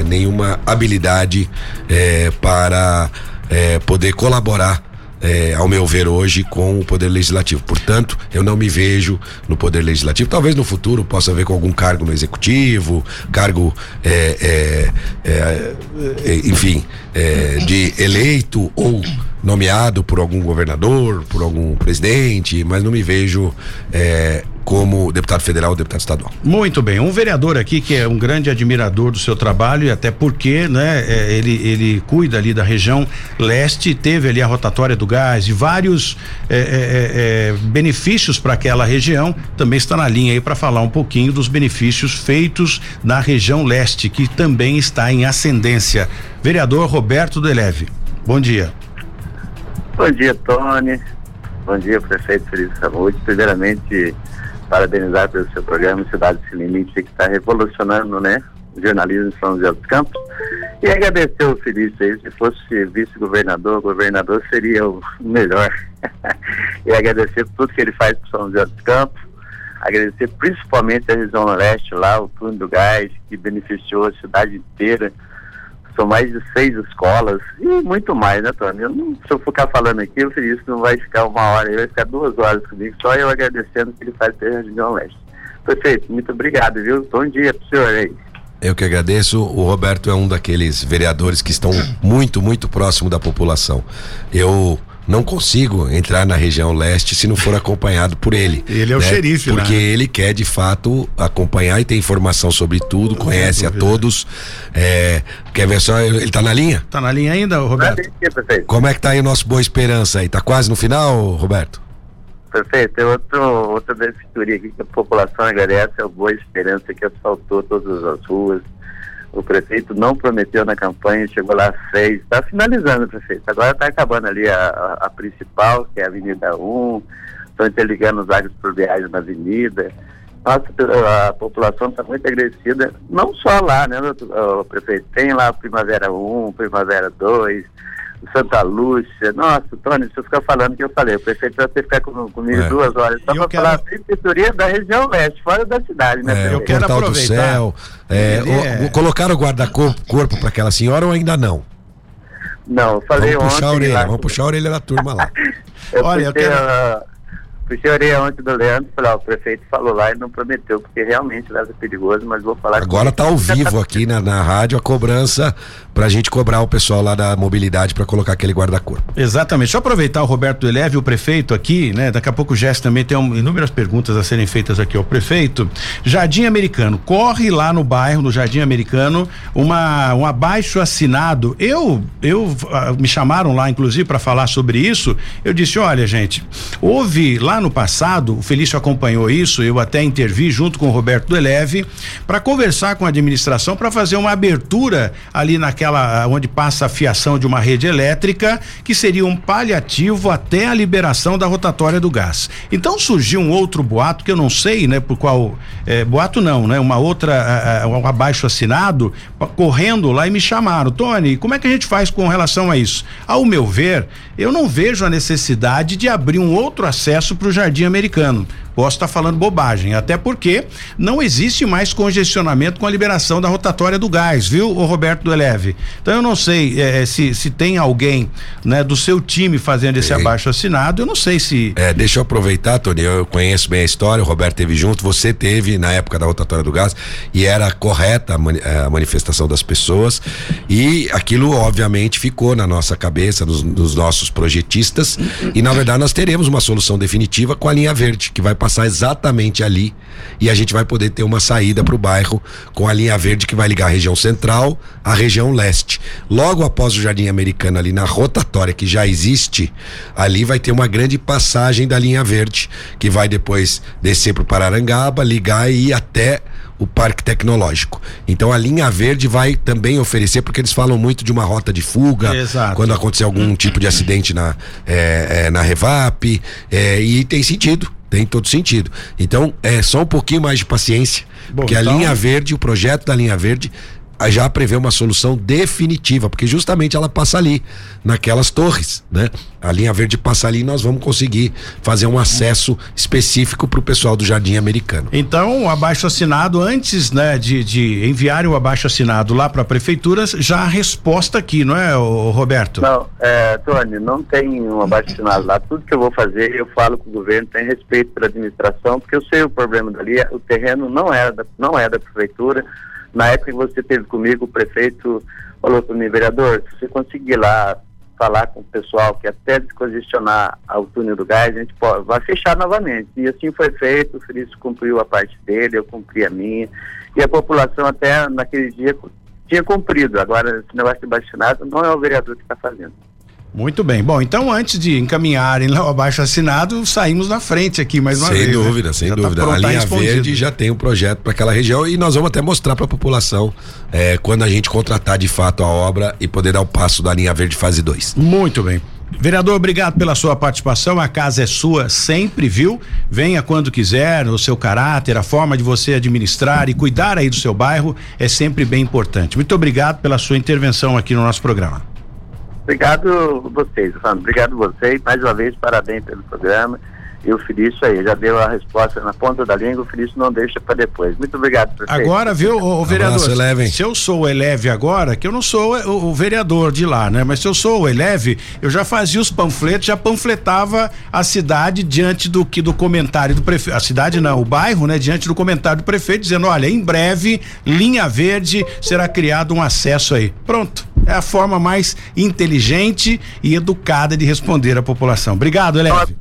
nenhuma habilidade para poder colaborar é, ao meu ver hoje, com o Poder Legislativo. Portanto, eu não me vejo no Poder Legislativo. Talvez no futuro possa ver com algum cargo no Executivo, cargo, é, é, é, é enfim, é, de eleito ou nomeado por algum governador, por algum presidente, mas não me vejo como deputado federal ou deputado estadual. Muito bem, um vereador aqui que é um grande admirador do seu trabalho e até porque, né, é, ele, ele cuida ali da região leste, teve ali a rotatória do gás e vários é, é, é, é benefícios para aquela região, também está na linha aí para falar um pouquinho dos benefícios feitos na região leste, que também está em ascendência. Vereador Roberto Deleve, bom dia. Bom dia, Tony. Bom dia, prefeito Feliz Saúde. Primeiramente, parabenizar pelo seu programa Cidade Sem Limite, que está revolucionando, né? O jornalismo em São José dos Campos. E agradecer o Felício aí, se fosse vice-governador, governador seria o melhor. [LAUGHS] e agradecer por tudo que ele faz para São José dos Campos. Agradecer principalmente a região leste lá, o Túnel do Gás, que beneficiou a cidade inteira são mais de seis escolas e muito mais, né, Tony? Eu não, se eu ficar falando aqui, o Felício não vai ficar uma hora, ele vai ficar duas horas comigo, só eu agradecendo que ele faz pela região leste. Perfeito, muito obrigado, viu? Bom dia pro senhor aí. Eu que agradeço. O Roberto é um daqueles vereadores que estão muito, muito próximo da população. Eu não consigo entrar na região leste se não for acompanhado por ele. [LAUGHS] Ele é o né? xerife, Porque né? ele quer de fato acompanhar e tem informação sobre tudo, conhece a todos. É, quer ver só? Ele tá na linha? Tá na linha ainda, Roberto? Como é que tá aí o nosso Boa Esperança aí? Tá quase no final, Roberto? Perfeito. Tem outro, outra benfeitoria aqui que a população agradece, é o Boa Esperança que asfaltou todas as ruas o prefeito não prometeu na campanha, chegou lá seis, está finalizando, prefeito. Agora está acabando ali a, a, principal, que é a Avenida 1, estão interligando os áreas viagem na avenida. Nossa, a, população está muito agradecida, não só lá, né, prefeito? Tem lá Primavera 1, Primavera 2, Santa Lúcia. Nossa, Tony, eu ficar falando que eu falei, o prefeito vai ter que ficar com, comigo é. duas horas só para quero... falar a prefeitura da região leste, fora da cidade, né? É, eu quero aproveitar. do céu. É, o, é... Colocaram o guarda-corpo para aquela senhora ou ainda não? Não, falei vamos puxar ontem. A orelha, lá... Vamos puxar a orelha da turma lá. [LAUGHS] eu Olha, eu quero... A puxei a orelha ontem do Leandro, falei, ó, o prefeito falou lá e não prometeu, porque realmente lá é perigoso, mas vou falar Agora tá ao vivo aqui na, na rádio a cobrança pra gente cobrar o pessoal lá da mobilidade para colocar aquele guarda-corpo. Exatamente. Deixa eu aproveitar o Roberto Eleve, o prefeito aqui, né? Daqui a pouco o Jess também tem um, inúmeras perguntas a serem feitas aqui ao prefeito. Jardim Americano, corre lá no bairro, no Jardim Americano, uma um abaixo assinado. Eu eu ah, me chamaram lá inclusive para falar sobre isso. Eu disse, olha, gente, houve lá no passado, o Felício acompanhou isso, eu até intervi junto com o Roberto Eleve para conversar com a administração para fazer uma abertura ali naquela aquela onde passa a fiação de uma rede elétrica, que seria um paliativo até a liberação da rotatória do gás. Então surgiu um outro boato que eu não sei, né, por qual é, boato não, né, uma outra um abaixo assinado correndo lá e me chamaram, Tony, como é que a gente faz com relação a isso? Ao meu ver, eu não vejo a necessidade de abrir um outro acesso para o Jardim Americano. Posso estar tá falando bobagem, até porque não existe mais congestionamento com a liberação da rotatória do gás, viu, o Roberto do Eleve? Então eu não sei é, se, se tem alguém, né, do seu time fazendo esse abaixo assinado, eu não sei se. É, deixa eu aproveitar, Tony, eu conheço bem a história, o Roberto teve junto, você teve na época da rotatória do gás e era correta a, mani a manifestação das pessoas e aquilo obviamente ficou na nossa cabeça, nos, nos nossos projetistas e na verdade nós teremos uma solução definitiva com a linha verde que vai passar passar exatamente ali e a gente vai poder ter uma saída para o bairro com a linha verde que vai ligar a região central à região leste. Logo após o Jardim Americano, ali na rotatória que já existe, ali vai ter uma grande passagem da linha verde que vai depois descer para o Pararangaba, ligar e ir até o Parque Tecnológico. Então a linha verde vai também oferecer, porque eles falam muito de uma rota de fuga, Exato. quando acontecer algum tipo de acidente na, é, é, na Revap, é, e tem sentido. Tem todo sentido. Então, é só um pouquinho mais de paciência, Bom, porque então... a linha verde, o projeto da linha verde já prevê uma solução definitiva, porque justamente ela passa ali, naquelas torres, né? A linha verde passa ali e nós vamos conseguir fazer um acesso específico para o pessoal do Jardim Americano. Então, o abaixo assinado, antes né, de, de enviarem o abaixo assinado lá para a prefeitura, já a resposta aqui, não é, o Roberto? Não, é, Tony, não tem um abaixo assinado lá. Tudo que eu vou fazer, eu falo com o governo, tem respeito pela administração, porque eu sei o problema dali, o terreno não é da, não é da prefeitura na época que você teve comigo, o prefeito falou para mim, vereador, se você conseguir lá falar com o pessoal que até descongestionar o túnel do gás, a gente pode, vai fechar novamente. E assim foi feito, o Felício cumpriu a parte dele, eu cumpri a minha. E a população até naquele dia tinha cumprido. Agora, esse negócio de baixinado não é o vereador que está fazendo. Muito bem. Bom, então antes de encaminharem lá o abaixo assinado, saímos na frente aqui mais uma sem vez. Sem né? dúvida, né? sem já dúvida. Tá a linha respondido. verde já tem um projeto para aquela região e nós vamos até mostrar para a população é, quando a gente contratar de fato a obra e poder dar o passo da linha verde fase 2. Muito bem. Vereador, obrigado pela sua participação. A casa é sua sempre, viu? Venha quando quiser, o seu caráter, a forma de você administrar e cuidar aí do seu bairro é sempre bem importante. Muito obrigado pela sua intervenção aqui no nosso programa. Obrigado vocês, Fernando. Obrigado vocês. Mais uma vez, parabéns pelo programa. E o Felício aí, já deu a resposta na ponta da língua, o Felício não deixa para depois. Muito obrigado, prefeito. Agora, viu, o, o vereador, Abraço, se eu sou o Eleve agora, que eu não sou o, o, vereador de lá, né? Mas se eu sou o Eleve, eu já fazia os panfletos, já panfletava a cidade diante do que do comentário do prefeito, a cidade não, o bairro, né? Diante do comentário do prefeito, dizendo, olha, em breve, linha verde, será criado um acesso aí. Pronto. É a forma mais inteligente e educada de responder à população. Obrigado, Eleve.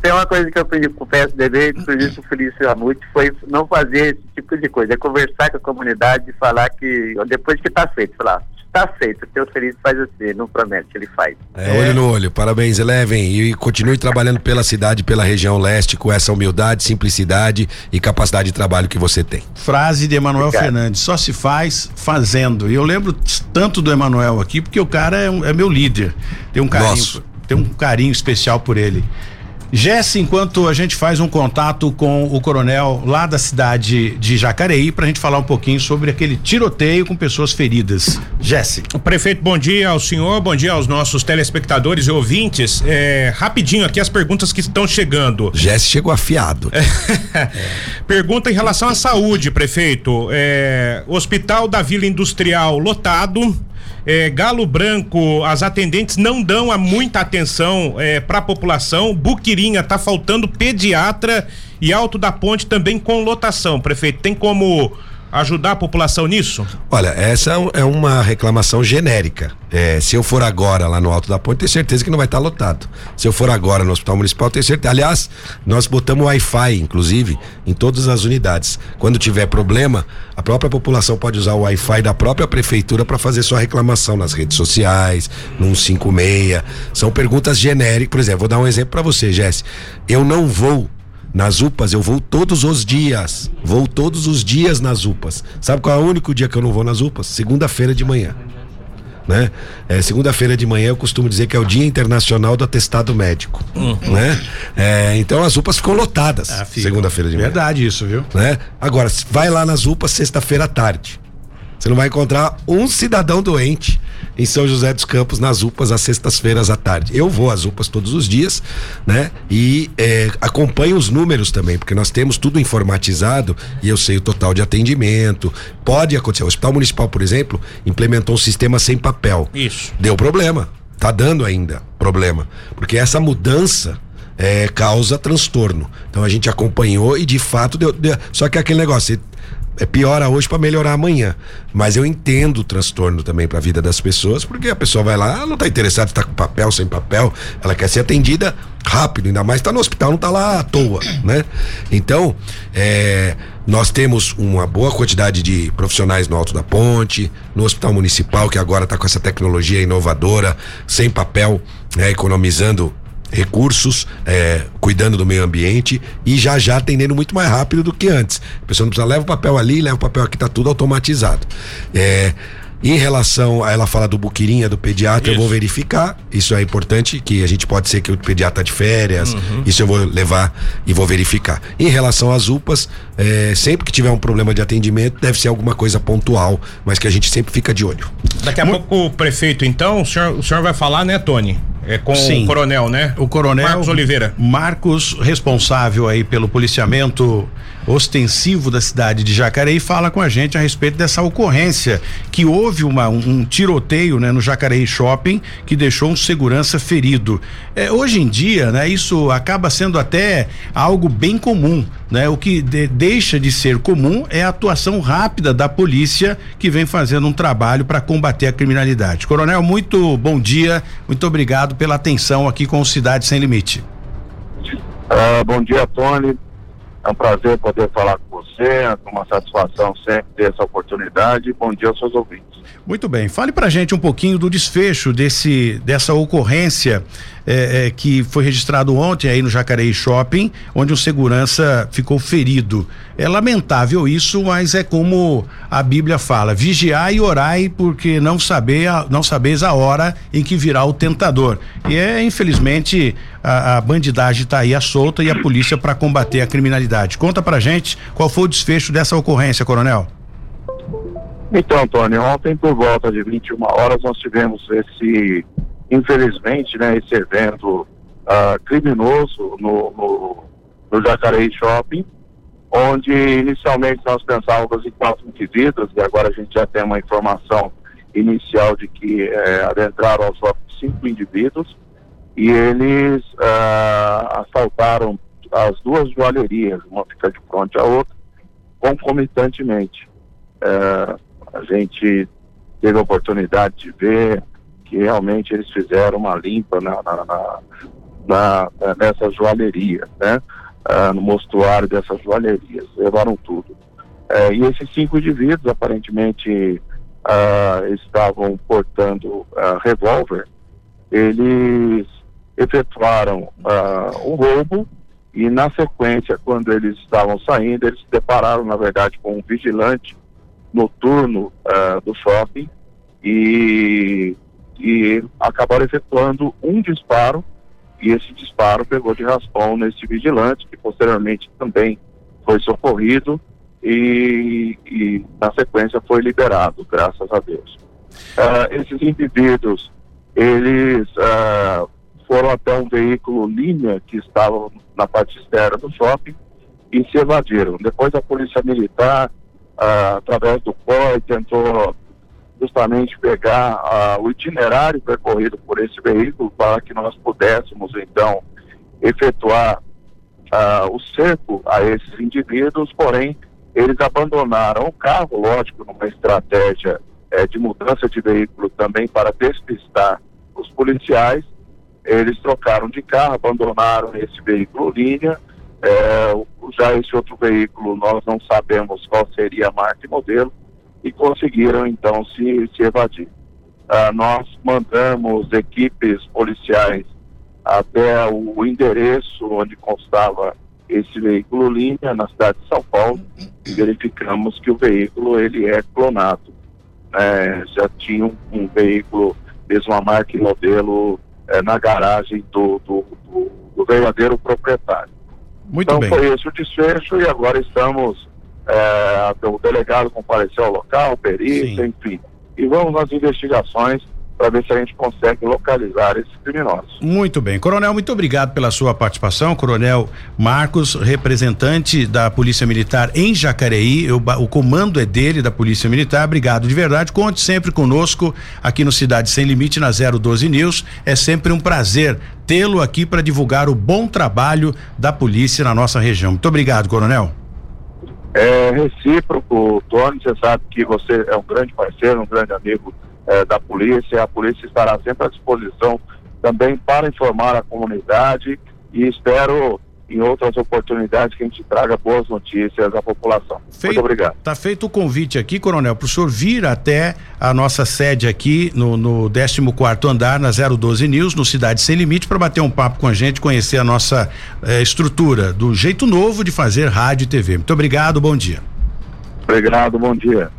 Tem uma coisa que eu aprendi com o PSDB, inclusive o Felício Amute, foi não fazer esse tipo de coisa, é conversar com a comunidade e falar que, depois que está feito, falar, está feito, o teu Felício faz assim, não promete, ele faz. É, olho no olho, parabéns, Eleven, e continue trabalhando pela cidade, pela região leste, com essa humildade, simplicidade e capacidade de trabalho que você tem. Frase de Emanuel Fernandes, só se faz fazendo, e eu lembro tanto do Emanuel aqui, porque o cara é, um, é meu líder, tem um carinho, Nossa. tem um carinho especial por ele. Jesse, enquanto a gente faz um contato com o coronel lá da cidade de Jacareí para a gente falar um pouquinho sobre aquele tiroteio com pessoas feridas. Jesse. Prefeito, bom dia ao senhor, bom dia aos nossos telespectadores e ouvintes. É, rapidinho aqui as perguntas que estão chegando. Jesse chegou afiado. [LAUGHS] Pergunta em relação à saúde, prefeito. É, hospital da Vila Industrial lotado É, Galo Branco, as atendentes não dão a muita atenção é, para a população. Buquirinha, tá faltando pediatra e Alto da Ponte também com lotação. Prefeito, tem como ajudar a população nisso? Olha, essa é uma reclamação genérica. É, se eu for agora lá no Alto da Ponte, tenho certeza que não vai estar lotado. Se eu for agora no Hospital Municipal, tenho certeza. Aliás, nós botamos Wi-Fi, inclusive, em todas as unidades. Quando tiver problema, a própria população pode usar o Wi-Fi da própria prefeitura para fazer sua reclamação nas redes sociais, no 156. São perguntas genéricas. Por exemplo, vou dar um exemplo para você, Jesse. Eu não vou nas UPAs eu vou todos os dias. Vou todos os dias nas UPAs. Sabe qual é o único dia que eu não vou nas UPAs? Segunda-feira de manhã. Né? É, Segunda-feira de manhã eu costumo dizer que é o Dia Internacional do Atestado Médico. Uhum. Né? É, então as UPAs ficam lotadas. Ah, Segunda-feira de manhã. Verdade isso, viu? Né? Agora, vai lá nas UPAs sexta-feira à tarde. Você não vai encontrar um cidadão doente em São José dos Campos, nas UPAs, às sextas-feiras à tarde. Eu vou às UPAs todos os dias, né? E é, acompanho os números também, porque nós temos tudo informatizado e eu sei o total de atendimento. Pode acontecer. O Hospital Municipal, por exemplo, implementou um sistema sem papel. Isso. Deu problema. Tá dando ainda problema. Porque essa mudança é, causa transtorno. Então a gente acompanhou e de fato deu. deu só que aquele negócio, é piora hoje para melhorar amanhã. Mas eu entendo o transtorno também para a vida das pessoas, porque a pessoa vai lá, ela não está interessada se tá com papel, sem papel, ela quer ser atendida rápido, ainda mais está no hospital, não está lá à toa, [CLEARS THROAT] né? Então, é, nós temos uma boa quantidade de profissionais no Alto da Ponte, no Hospital Municipal, que agora está com essa tecnologia inovadora, sem papel, né, economizando recursos, é, cuidando do meio ambiente e já já atendendo muito mais rápido do que antes. A pessoa não precisa leva o papel ali, leva o papel aqui, tá tudo automatizado. É, em relação a ela fala do buquirinha, do pediatra, isso. eu vou verificar. Isso é importante, que a gente pode ser que o pediatra tá de férias. Uhum. Isso eu vou levar e vou verificar. Em relação às UPAs, é, sempre que tiver um problema de atendimento, deve ser alguma coisa pontual, mas que a gente sempre fica de olho. Daqui a pouco o prefeito, então, o senhor, o senhor vai falar, né, Tony? É com Sim. o coronel, né? O coronel Marcos Oliveira. Marcos, responsável aí pelo policiamento ostensivo da cidade de Jacareí, fala com a gente a respeito dessa ocorrência que houve uma, um, um tiroteio né, no Jacareí Shopping que deixou um segurança ferido. É, hoje em dia, né, isso acaba sendo até algo bem comum. Né? O que de, deixa de ser comum é a atuação rápida da polícia que vem fazendo um trabalho para combater a criminalidade. Coronel, muito bom dia, muito obrigado pela atenção aqui com Cidade Sem Limite. Uh, bom dia, Tony. É um prazer poder falar com você, é uma satisfação sempre ter essa oportunidade. Bom dia aos seus ouvintes. Muito bem, fale pra gente um pouquinho do desfecho desse, dessa ocorrência é, é, que foi registrado ontem aí no Jacareí Shopping, onde um segurança ficou ferido. É lamentável isso, mas é como a Bíblia fala: vigiai e orai, porque não saber não sabeis a hora em que virá o tentador. E é infelizmente a, a bandidagem está aí à solta e a polícia para combater a criminalidade. Conta pra gente qual foi o desfecho dessa ocorrência, Coronel. Então, Tony, ontem por volta de 21 horas nós tivemos esse infelizmente, né, esse evento uh, criminoso no, no, no Jacareí Shopping, onde inicialmente nós pensávamos em quatro indivíduos, e agora a gente já tem uma informação inicial de que é, adentraram ao shopping cinco indivíduos, e eles uh, assaltaram as duas joalherias, uma fica de frente à outra, concomitantemente. Uh, a gente teve a oportunidade de ver que realmente eles fizeram uma limpa na, na, na, na nessa joalheria, né? Ah, no mostruário dessas joalherias, levaram tudo. É, e esses cinco indivíduos aparentemente ah, estavam portando ah, revólver, eles efetuaram um roubo e na sequência, quando eles estavam saindo, eles se depararam, na verdade, com um vigilante noturno do shopping e e acabaram efetuando um disparo e esse disparo pegou de raspão nesse vigilante, que posteriormente também foi socorrido e, e na sequência foi liberado, graças a Deus. Uh, esses indivíduos, eles uh, foram até um veículo linha que estava na parte externa do shopping e se evadiram. Depois a polícia militar, uh, através do COI, tentou justamente pegar ah, o itinerário percorrido por esse veículo para que nós pudéssemos, então, efetuar ah, o cerco a esses indivíduos, porém, eles abandonaram o carro, lógico, numa estratégia eh, de mudança de veículo também para despistar os policiais. Eles trocaram de carro, abandonaram esse veículo linha. Eh, já esse outro veículo, nós não sabemos qual seria a marca e modelo, e conseguiram então se, se evadir. Ah, nós mandamos equipes policiais até o endereço onde constava esse veículo linha na cidade de São Paulo e verificamos que o veículo ele é clonado. É, já tinha um, um, veículo, mesmo a marca e modelo, é, na garagem do, do, do, do, verdadeiro proprietário. Muito então bem. foi esse o desfecho e agora estamos, é, o delegado compareceu ao local, perícia, Sim. enfim. E vamos nas investigações para ver se a gente consegue localizar esses criminosos. Muito bem. Coronel, muito obrigado pela sua participação. Coronel Marcos, representante da Polícia Militar em Jacareí. Eu, o comando é dele, da Polícia Militar. Obrigado de verdade. Conte sempre conosco aqui no Cidade Sem Limite, na 012 News. É sempre um prazer tê-lo aqui para divulgar o bom trabalho da polícia na nossa região. Muito obrigado, Coronel. É recíproco, Tony. Você sabe que você é um grande parceiro, um grande amigo eh, da polícia. A polícia estará sempre à disposição também para informar a comunidade e espero em outras oportunidades que a gente traga boas notícias à população. Feito, Muito obrigado. Tá feito o convite aqui, Coronel, para o senhor vir até a nossa sede aqui no, no 14 andar, na 012 News, no Cidade Sem Limite, para bater um papo com a gente, conhecer a nossa eh, estrutura, do jeito novo de fazer rádio e TV. Muito obrigado, bom dia. Obrigado, bom dia.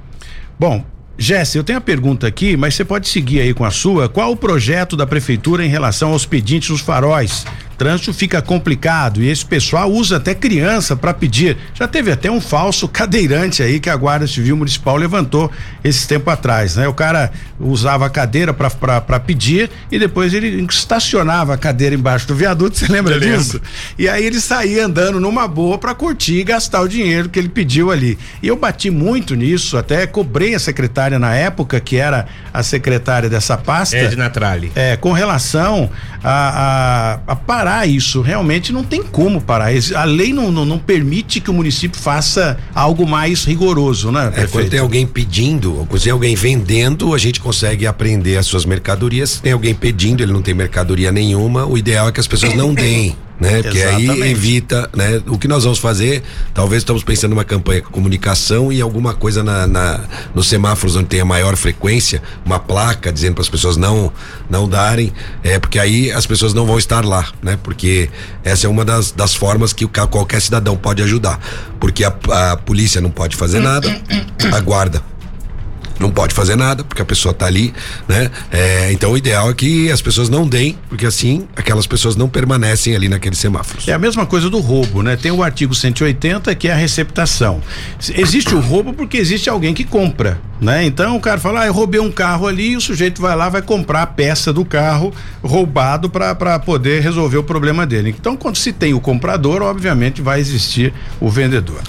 Bom, Jesse, eu tenho a pergunta aqui, mas você pode seguir aí com a sua. Qual o projeto da prefeitura em relação aos pedintes nos faróis? Trânsito fica complicado e esse pessoal usa até criança para pedir. Já teve até um falso cadeirante aí que a Guarda Civil Municipal levantou esse tempo atrás, né? O cara usava a cadeira para pedir e depois ele estacionava a cadeira embaixo do viaduto, [LAUGHS] você lembra Eu disso? lembro. E aí ele saía andando numa boa para curtir e gastar o dinheiro que ele pediu ali. E eu bati muito nisso, até cobrei a secretária na época, que era a secretária dessa pasta. Edna Tralli. É, com relação a, a, a parar isso, realmente não tem como parar. A lei não, não, não permite que o município faça algo mais rigoroso, né? É, quando tem alguém pedindo, ou quando tem alguém vendendo, a gente consegue apreender as suas mercadorias. Se tem alguém pedindo, ele não tem mercadoria nenhuma, o ideal é que as pessoas não [COUGHS] deem. Né? Porque aí Exatamente. evita, né? O que nós vamos fazer, talvez estamos pensando numa campanha com comunicação e alguma coisa na, na- nos semáforos onde tem a maior frequência, uma placa dizendo para as pessoas não não darem, é porque aí as pessoas não vão estar lá, né? Porque essa é uma das, das formas que o qualquer cidadão pode ajudar, porque a, a polícia não pode fazer nada, a guarda não pode fazer nada, porque a pessoa tá ali, né? É, então o ideal é que as pessoas não deem, porque assim aquelas pessoas não permanecem ali naqueles semáforos. É a mesma coisa do roubo, né? Tem o artigo 180 que é a receptação. Existe o roubo porque existe alguém que compra, né? Então o cara fala, ah, eu roubei um carro ali e o sujeito vai lá, vai comprar a peça do carro roubado para poder resolver o problema dele. Então quando se tem o comprador, obviamente vai existir o vendedor.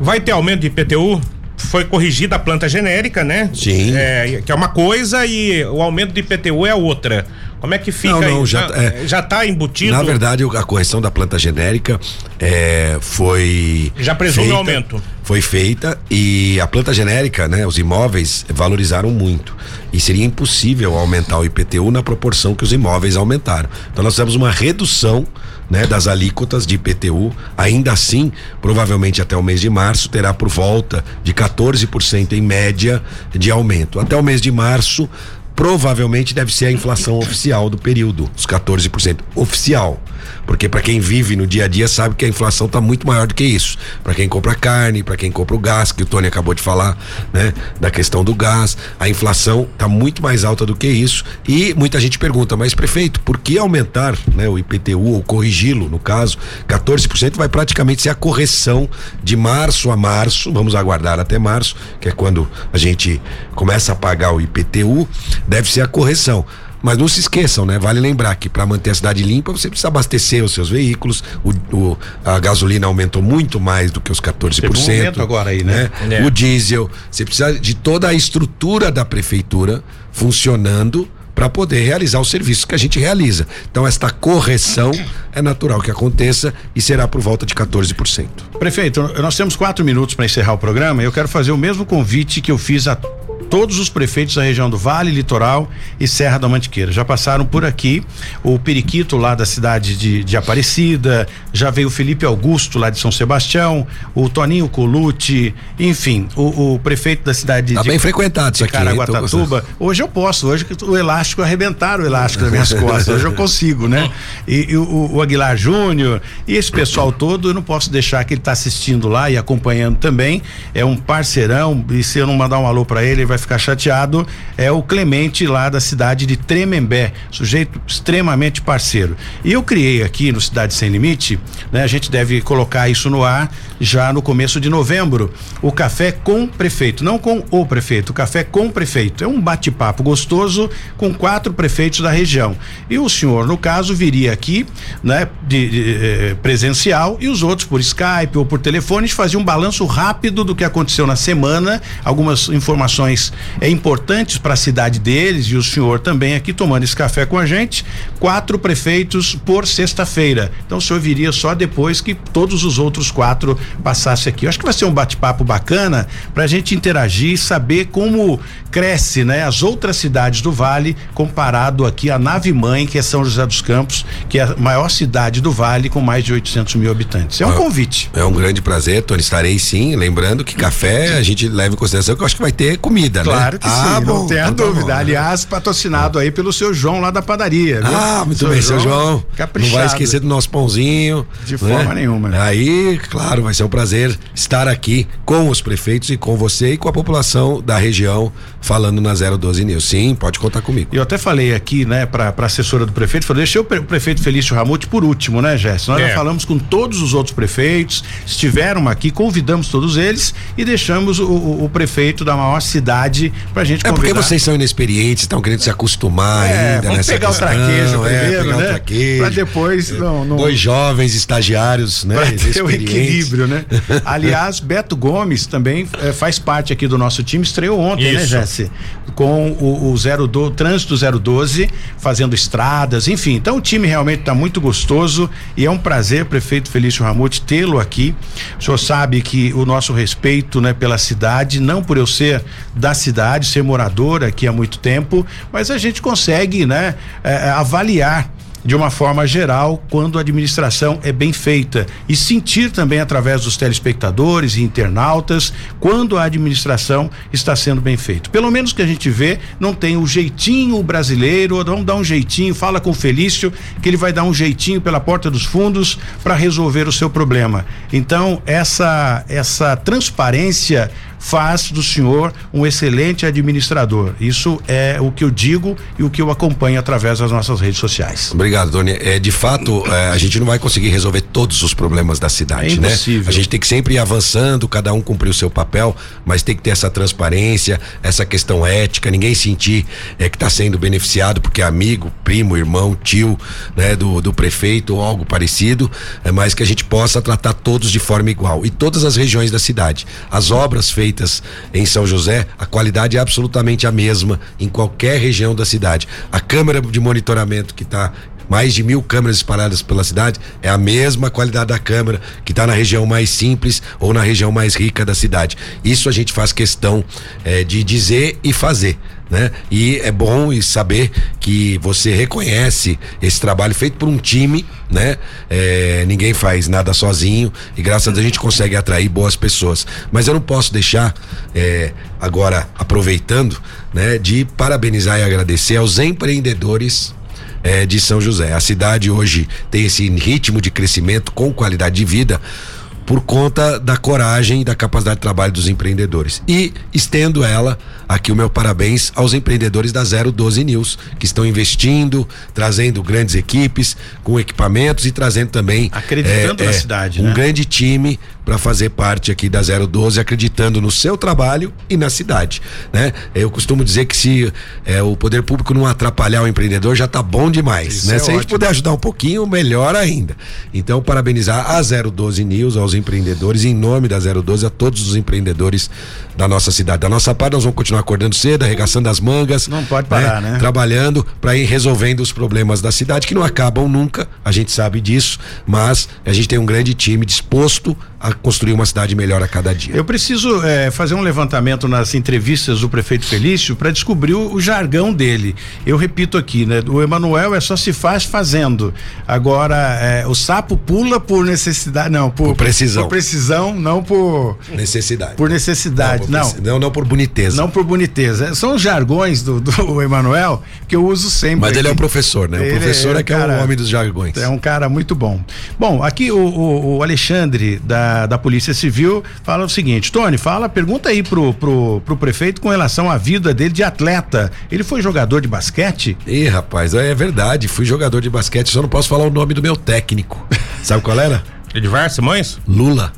Vai ter aumento de IPTU? Foi corrigida a planta genérica, né? Sim. É, que é uma coisa e o aumento de IPTU é outra. Como é que fica Não, não, aí? já- é. já tá embutido? Na verdade, o- a correção da planta genérica é, foi. Já presume feita- aumento. Foi feita e a planta genérica, né? Os imóveis valorizaram muito. E seria impossível aumentar o IPTU na proporção que os imóveis aumentaram. Então nós temos uma redução né, das alíquotas de IPTU. Ainda assim, provavelmente até o mês de março terá por volta de 14% em média de aumento. Até o mês de março, provavelmente deve ser a inflação oficial do período, os 14% oficial. Porque para quem vive no dia a dia sabe que a inflação está muito maior do que isso. Para quem compra carne, para quem compra o gás, que o Tony acabou de falar, né, da questão do gás, a inflação está muito mais alta do que isso. E muita gente pergunta, mas prefeito, por que aumentar, né, o IPTU ou corrigi-lo, no caso, 14% vai praticamente ser a correção de março a março, vamos aguardar até março, que é quando a gente começa a pagar o IPTU, deve ser a correção. Mas não se esqueçam, né? Vale lembrar que para manter a cidade limpa, você precisa abastecer os seus veículos. O, o- a gasolina aumentou muito mais do que os 14%. Teve um agora aí, né? É. O diesel. Você precisa de toda a estrutura da prefeitura funcionando para poder realizar os serviços que a gente realiza. Então, esta correção é natural que aconteça e será por volta de 14%. Prefeito, nós temos quatro minutos para encerrar o programa. Eu quero fazer o mesmo convite que eu fiz a todos os prefeitos da região do Vale, Litoral e Serra da Mantiqueira. Já passaram por aqui o Periquito lá da cidade de, de Aparecida, já veio o Felipe Augusto lá de São Sebastião, o Toninho Colucci, enfim, o, o prefeito da cidade Tá de bem frequentado de? Tô Caraguatatuba. Hoje eu posso, hoje o elástico arrebentaram o elástico das minhas costas. Hoje eu consigo, né? E, e o, o Aguilar Júnior e esse pessoal todo, eu não posso deixar que ele está assistindo lá e acompanhando também. É um parceirão, e se eu não mandar um alô para ele, ele vai ficar chateado. É o Clemente lá da cidade de Tremembé, sujeito extremamente parceiro. E eu criei aqui no Cidade Sem Limite, né? A gente deve colocar isso no ar já no começo de novembro. O café com prefeito, não com o prefeito, o café com prefeito. É um bate-papo gostoso com quatro prefeitos da região. E o senhor, no caso, viria aqui, né, de, de, eh, presencial e os outros por Skype ou por telefone, a gente fazia um balanço rápido do que aconteceu na semana, algumas informações é, importantes para a cidade deles e o senhor também aqui tomando esse café com a gente. Quatro prefeitos por sexta-feira. Então o senhor viria só depois que todos os outros quatro passassem aqui. Eu acho que vai ser um bate-papo bacana para a gente interagir e saber como cresce, né, as outras cidades do Vale comparado aqui à nave mãe que é São José dos Campos, que é a maior cidade do Vale com mais de 800 mil habitantes. É um Ah, convite. É um grande prazer, Tony. Estarei sim. Lembrando que café a gente leva em consideração que eu acho que vai ter comida, né? Claro que Ah, sim, bom, não tenha então tá dúvida. bom. Aliás, patrocinado aí pelo seu João lá da padaria. viu? Ah, muito bem, seu João. Não Caprichado. vai esquecer do nosso pãozinho. De né? forma nenhuma. Aí, claro, vai ser um prazer estar aqui com os prefeitos e com você e com a população da região falando na 012 News. Sim, pode contar comigo. Eu até falei aqui, né, pra, pra assessora do prefeito, falei, deixei o, pre- o prefeito Felício Ramute por último, né, Jéssica? Nós É. já falamos com todos os outros prefeitos, estiveram aqui, convidamos todos eles e deixamos o, o- o prefeito da maior cidade pra gente É porque convidar. vocês são inexperientes, estão querendo se acostumar É, ainda vamos nessa pegar o questão. traquejo é, primeiro, pegar né? o traquejo. Pra depois não, não Dois jovens estagiários, né? Pra ter o equilíbrio, né? [LAUGHS] Aliás, Beto Gomes também eh, faz parte aqui do nosso time, estreou ontem, né, Isso. Jesse? Com o, o zero do, trânsito 012, fazendo estradas, enfim. Então o time realmente está muito gostoso e é um prazer, prefeito Felício Ramute, tê-lo aqui. O senhor sabe que o nosso respeito, né, pela cidade, não por eu ser da cidade, ser morador aqui há muito tempo, mas a gente consegue, né, eh, avaliar de uma forma geral quando a administração é bem feita e sentir também através dos telespectadores e internautas quando a administração está sendo bem feita. Pelo menos que a gente vê, não tem o jeitinho brasileiro, vamos dar um jeitinho, fala com o Felício que ele vai dar um jeitinho pela porta dos fundos para resolver o seu problema. Então, essa essa transparência faz do senhor um excelente administrador. Isso é o que eu digo e o que eu acompanho através das nossas redes sociais. Obrigado, Tony. É, de fato, é, a gente não vai conseguir resolver todos os problemas da cidade, É né? impossível. A gente tem que sempre ir avançando, cada um cumprir o seu papel, mas tem que ter essa transparência, essa questão ética, ninguém sentir é, que está sendo beneficiado porque é amigo, primo, irmão, tio, né, do, do prefeito ou algo parecido, é, mas que a gente possa tratar todos de forma igual. E todas as regiões da cidade. As obras feitas em São José, a qualidade é absolutamente a mesma em qualquer região da cidade. A câmera de monitoramento que está mais de mil câmeras espalhadas pela cidade, é a mesma qualidade da câmera que está na região mais simples ou na região mais rica da cidade. Isso a gente faz questão eh, de dizer e fazer. Né? E é bom e saber que você reconhece esse trabalho feito por um time, né? Eh, ninguém faz nada sozinho e graças a Deus a gente consegue atrair boas pessoas. Mas eu não posso deixar eh, agora aproveitando, né, de parabenizar e agradecer aos empreendedores é, de São José. A cidade hoje tem esse ritmo de crescimento com qualidade de vida por conta da coragem e da capacidade de trabalho dos empreendedores. E estendo ela aqui o meu parabéns aos empreendedores da 012 News, que estão investindo, trazendo grandes equipes, com equipamentos e trazendo também. Acreditando na cidade, um né? grande time para fazer parte aqui da 012, acreditando no seu trabalho e na cidade, né? Eu costumo dizer que se é, o poder público não atrapalhar o empreendedor já tá bom demais, Isso né? é se a gente ótimo. puder ajudar um pouquinho, melhor ainda. Então, parabenizar a 012 News, aos empreendedores, em nome da 012, a todos os empreendedores da nossa cidade. Da nossa parte, nós vamos continuar acordando cedo, arregaçando as mangas. Não pode parar, né? Trabalhando para ir resolvendo os problemas da cidade, que não acabam nunca, a gente sabe disso, mas a gente tem um grande time disposto a construir uma cidade melhor a cada dia. Eu preciso eh, fazer um levantamento nas entrevistas do prefeito Felício para descobrir o, o jargão dele. Eu repito aqui, né? O Emanuel é só se faz fazendo. Agora, eh, o sapo pula por necessidade, não, por, Por precisão. Por precisão, não por Necessidade. por necessidade, por não. preci- não, não por boniteza. Não por boniteza. São os jargões do, do [LAUGHS] Emanuel que eu uso sempre. Mas ele é o aqui. professor, né? O Ele professor é, que é cara, o homem dos jargões. É um cara muito bom. Bom, aqui o, o- o Alexandre da, da Polícia Civil fala o seguinte: Tony, fala, pergunta aí pro, pro, pro prefeito com relação à vida dele de atleta. Ele foi jogador de basquete? Ih, rapaz, é verdade. Fui jogador de basquete, só não posso falar o nome do meu técnico. Sabe qual era? Edvar Simões? Lula.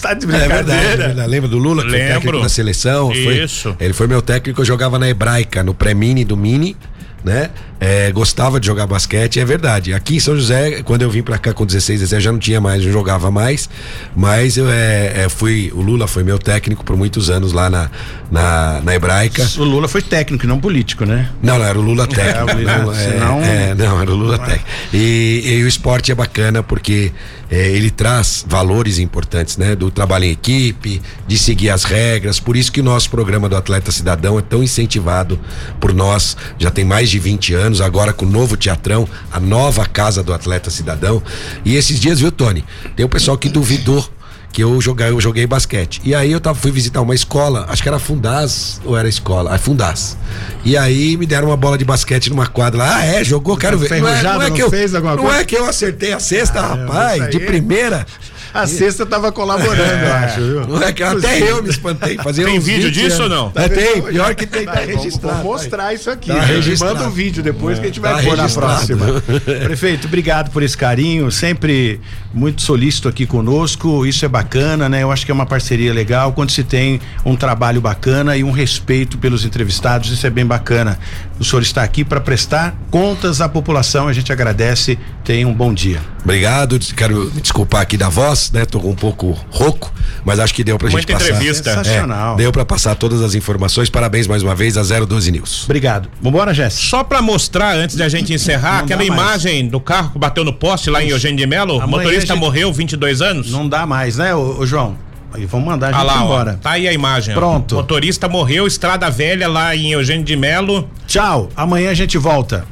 Tá de É verdade, é brincadeira? verdade. Lembra do Lula, que foi Lembro. técnico da seleção? Foi- Isso. ele foi meu técnico, eu jogava na Hebraica, no pré-mini do Mini, né? É, gostava de jogar basquete, é verdade. Aqui em São José, quando eu vim pra cá com 16, 17, já não tinha mais, não jogava mais. Mas eu é, é, fui, o Lula foi meu técnico por muitos anos lá na, na, na Hebraica. O Lula foi técnico, não político, né? Não, não, era o Lula técnico. É, o Lula, não, é, senão- é, não, era o Lula técnico. E, e o esporte é bacana porque é, ele traz valores importantes, né? Do trabalho em equipe, de seguir as regras. Por isso que o nosso programa do Atleta Cidadão é tão incentivado por nós. Já tem mais de 20 anos, agora com o novo teatrão, a nova casa do Atleta Cidadão. E esses dias, viu, Tony? Tem um pessoal que duvidou que eu joguei, eu joguei basquete. E aí eu tava, fui visitar uma escola, acho que era Fundaz ou era escola? Ah, Fundaz. E aí me deram uma bola de basquete numa quadra lá. Ah, é, jogou, quero ver. Não é, não é não que eu, não é que eu acertei a cesta, rapaz, isso de aí- primeira. A sexta tava colaborando, eu acho, viu? Não é que até eu me espantei. Fazia Tem vídeo 20 disso anos. ou não? É, tem, pior que tem, tá vamos- registrado. Vamos mostrar isso aqui. Tá manda o vídeo depois que a gente vai Tá pôr na próxima. [LAUGHS] Prefeito, obrigado por esse carinho, sempre muito solícito aqui conosco. Isso é bacana, né? Eu acho que é uma parceria legal quando se tem um trabalho bacana e um respeito pelos entrevistados. Isso é bem bacana. O senhor está aqui para prestar contas à população. A gente agradece. Tenha um bom dia. Obrigado, quero me desculpar aqui da voz, né? Tô um pouco rouco, mas acho que deu pra Muita gente passar. entrevista. Sensacional. É, deu pra passar todas as informações. Parabéns mais uma vez a 012 News. Obrigado. Vambora, Jéssica. Só pra mostrar, antes da gente encerrar, Não dá aquela mais. imagem do carro que bateu no poste lá em Eugênio de Melo, o Amanhã motorista a gente- morreu, 22 anos. Não dá mais, né, ô, ô, João? Aí vamos mandar a gente Ah lá, ó, embora. tá aí a imagem. ó. Pronto. Motorista morreu, estrada velha lá em Eugênio de Melo. Tchau. Amanhã a gente volta.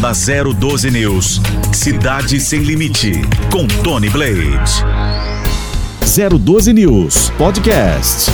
Na 012 News, Cidade Sem Limite, com Tony Blade. 012 News Podcast.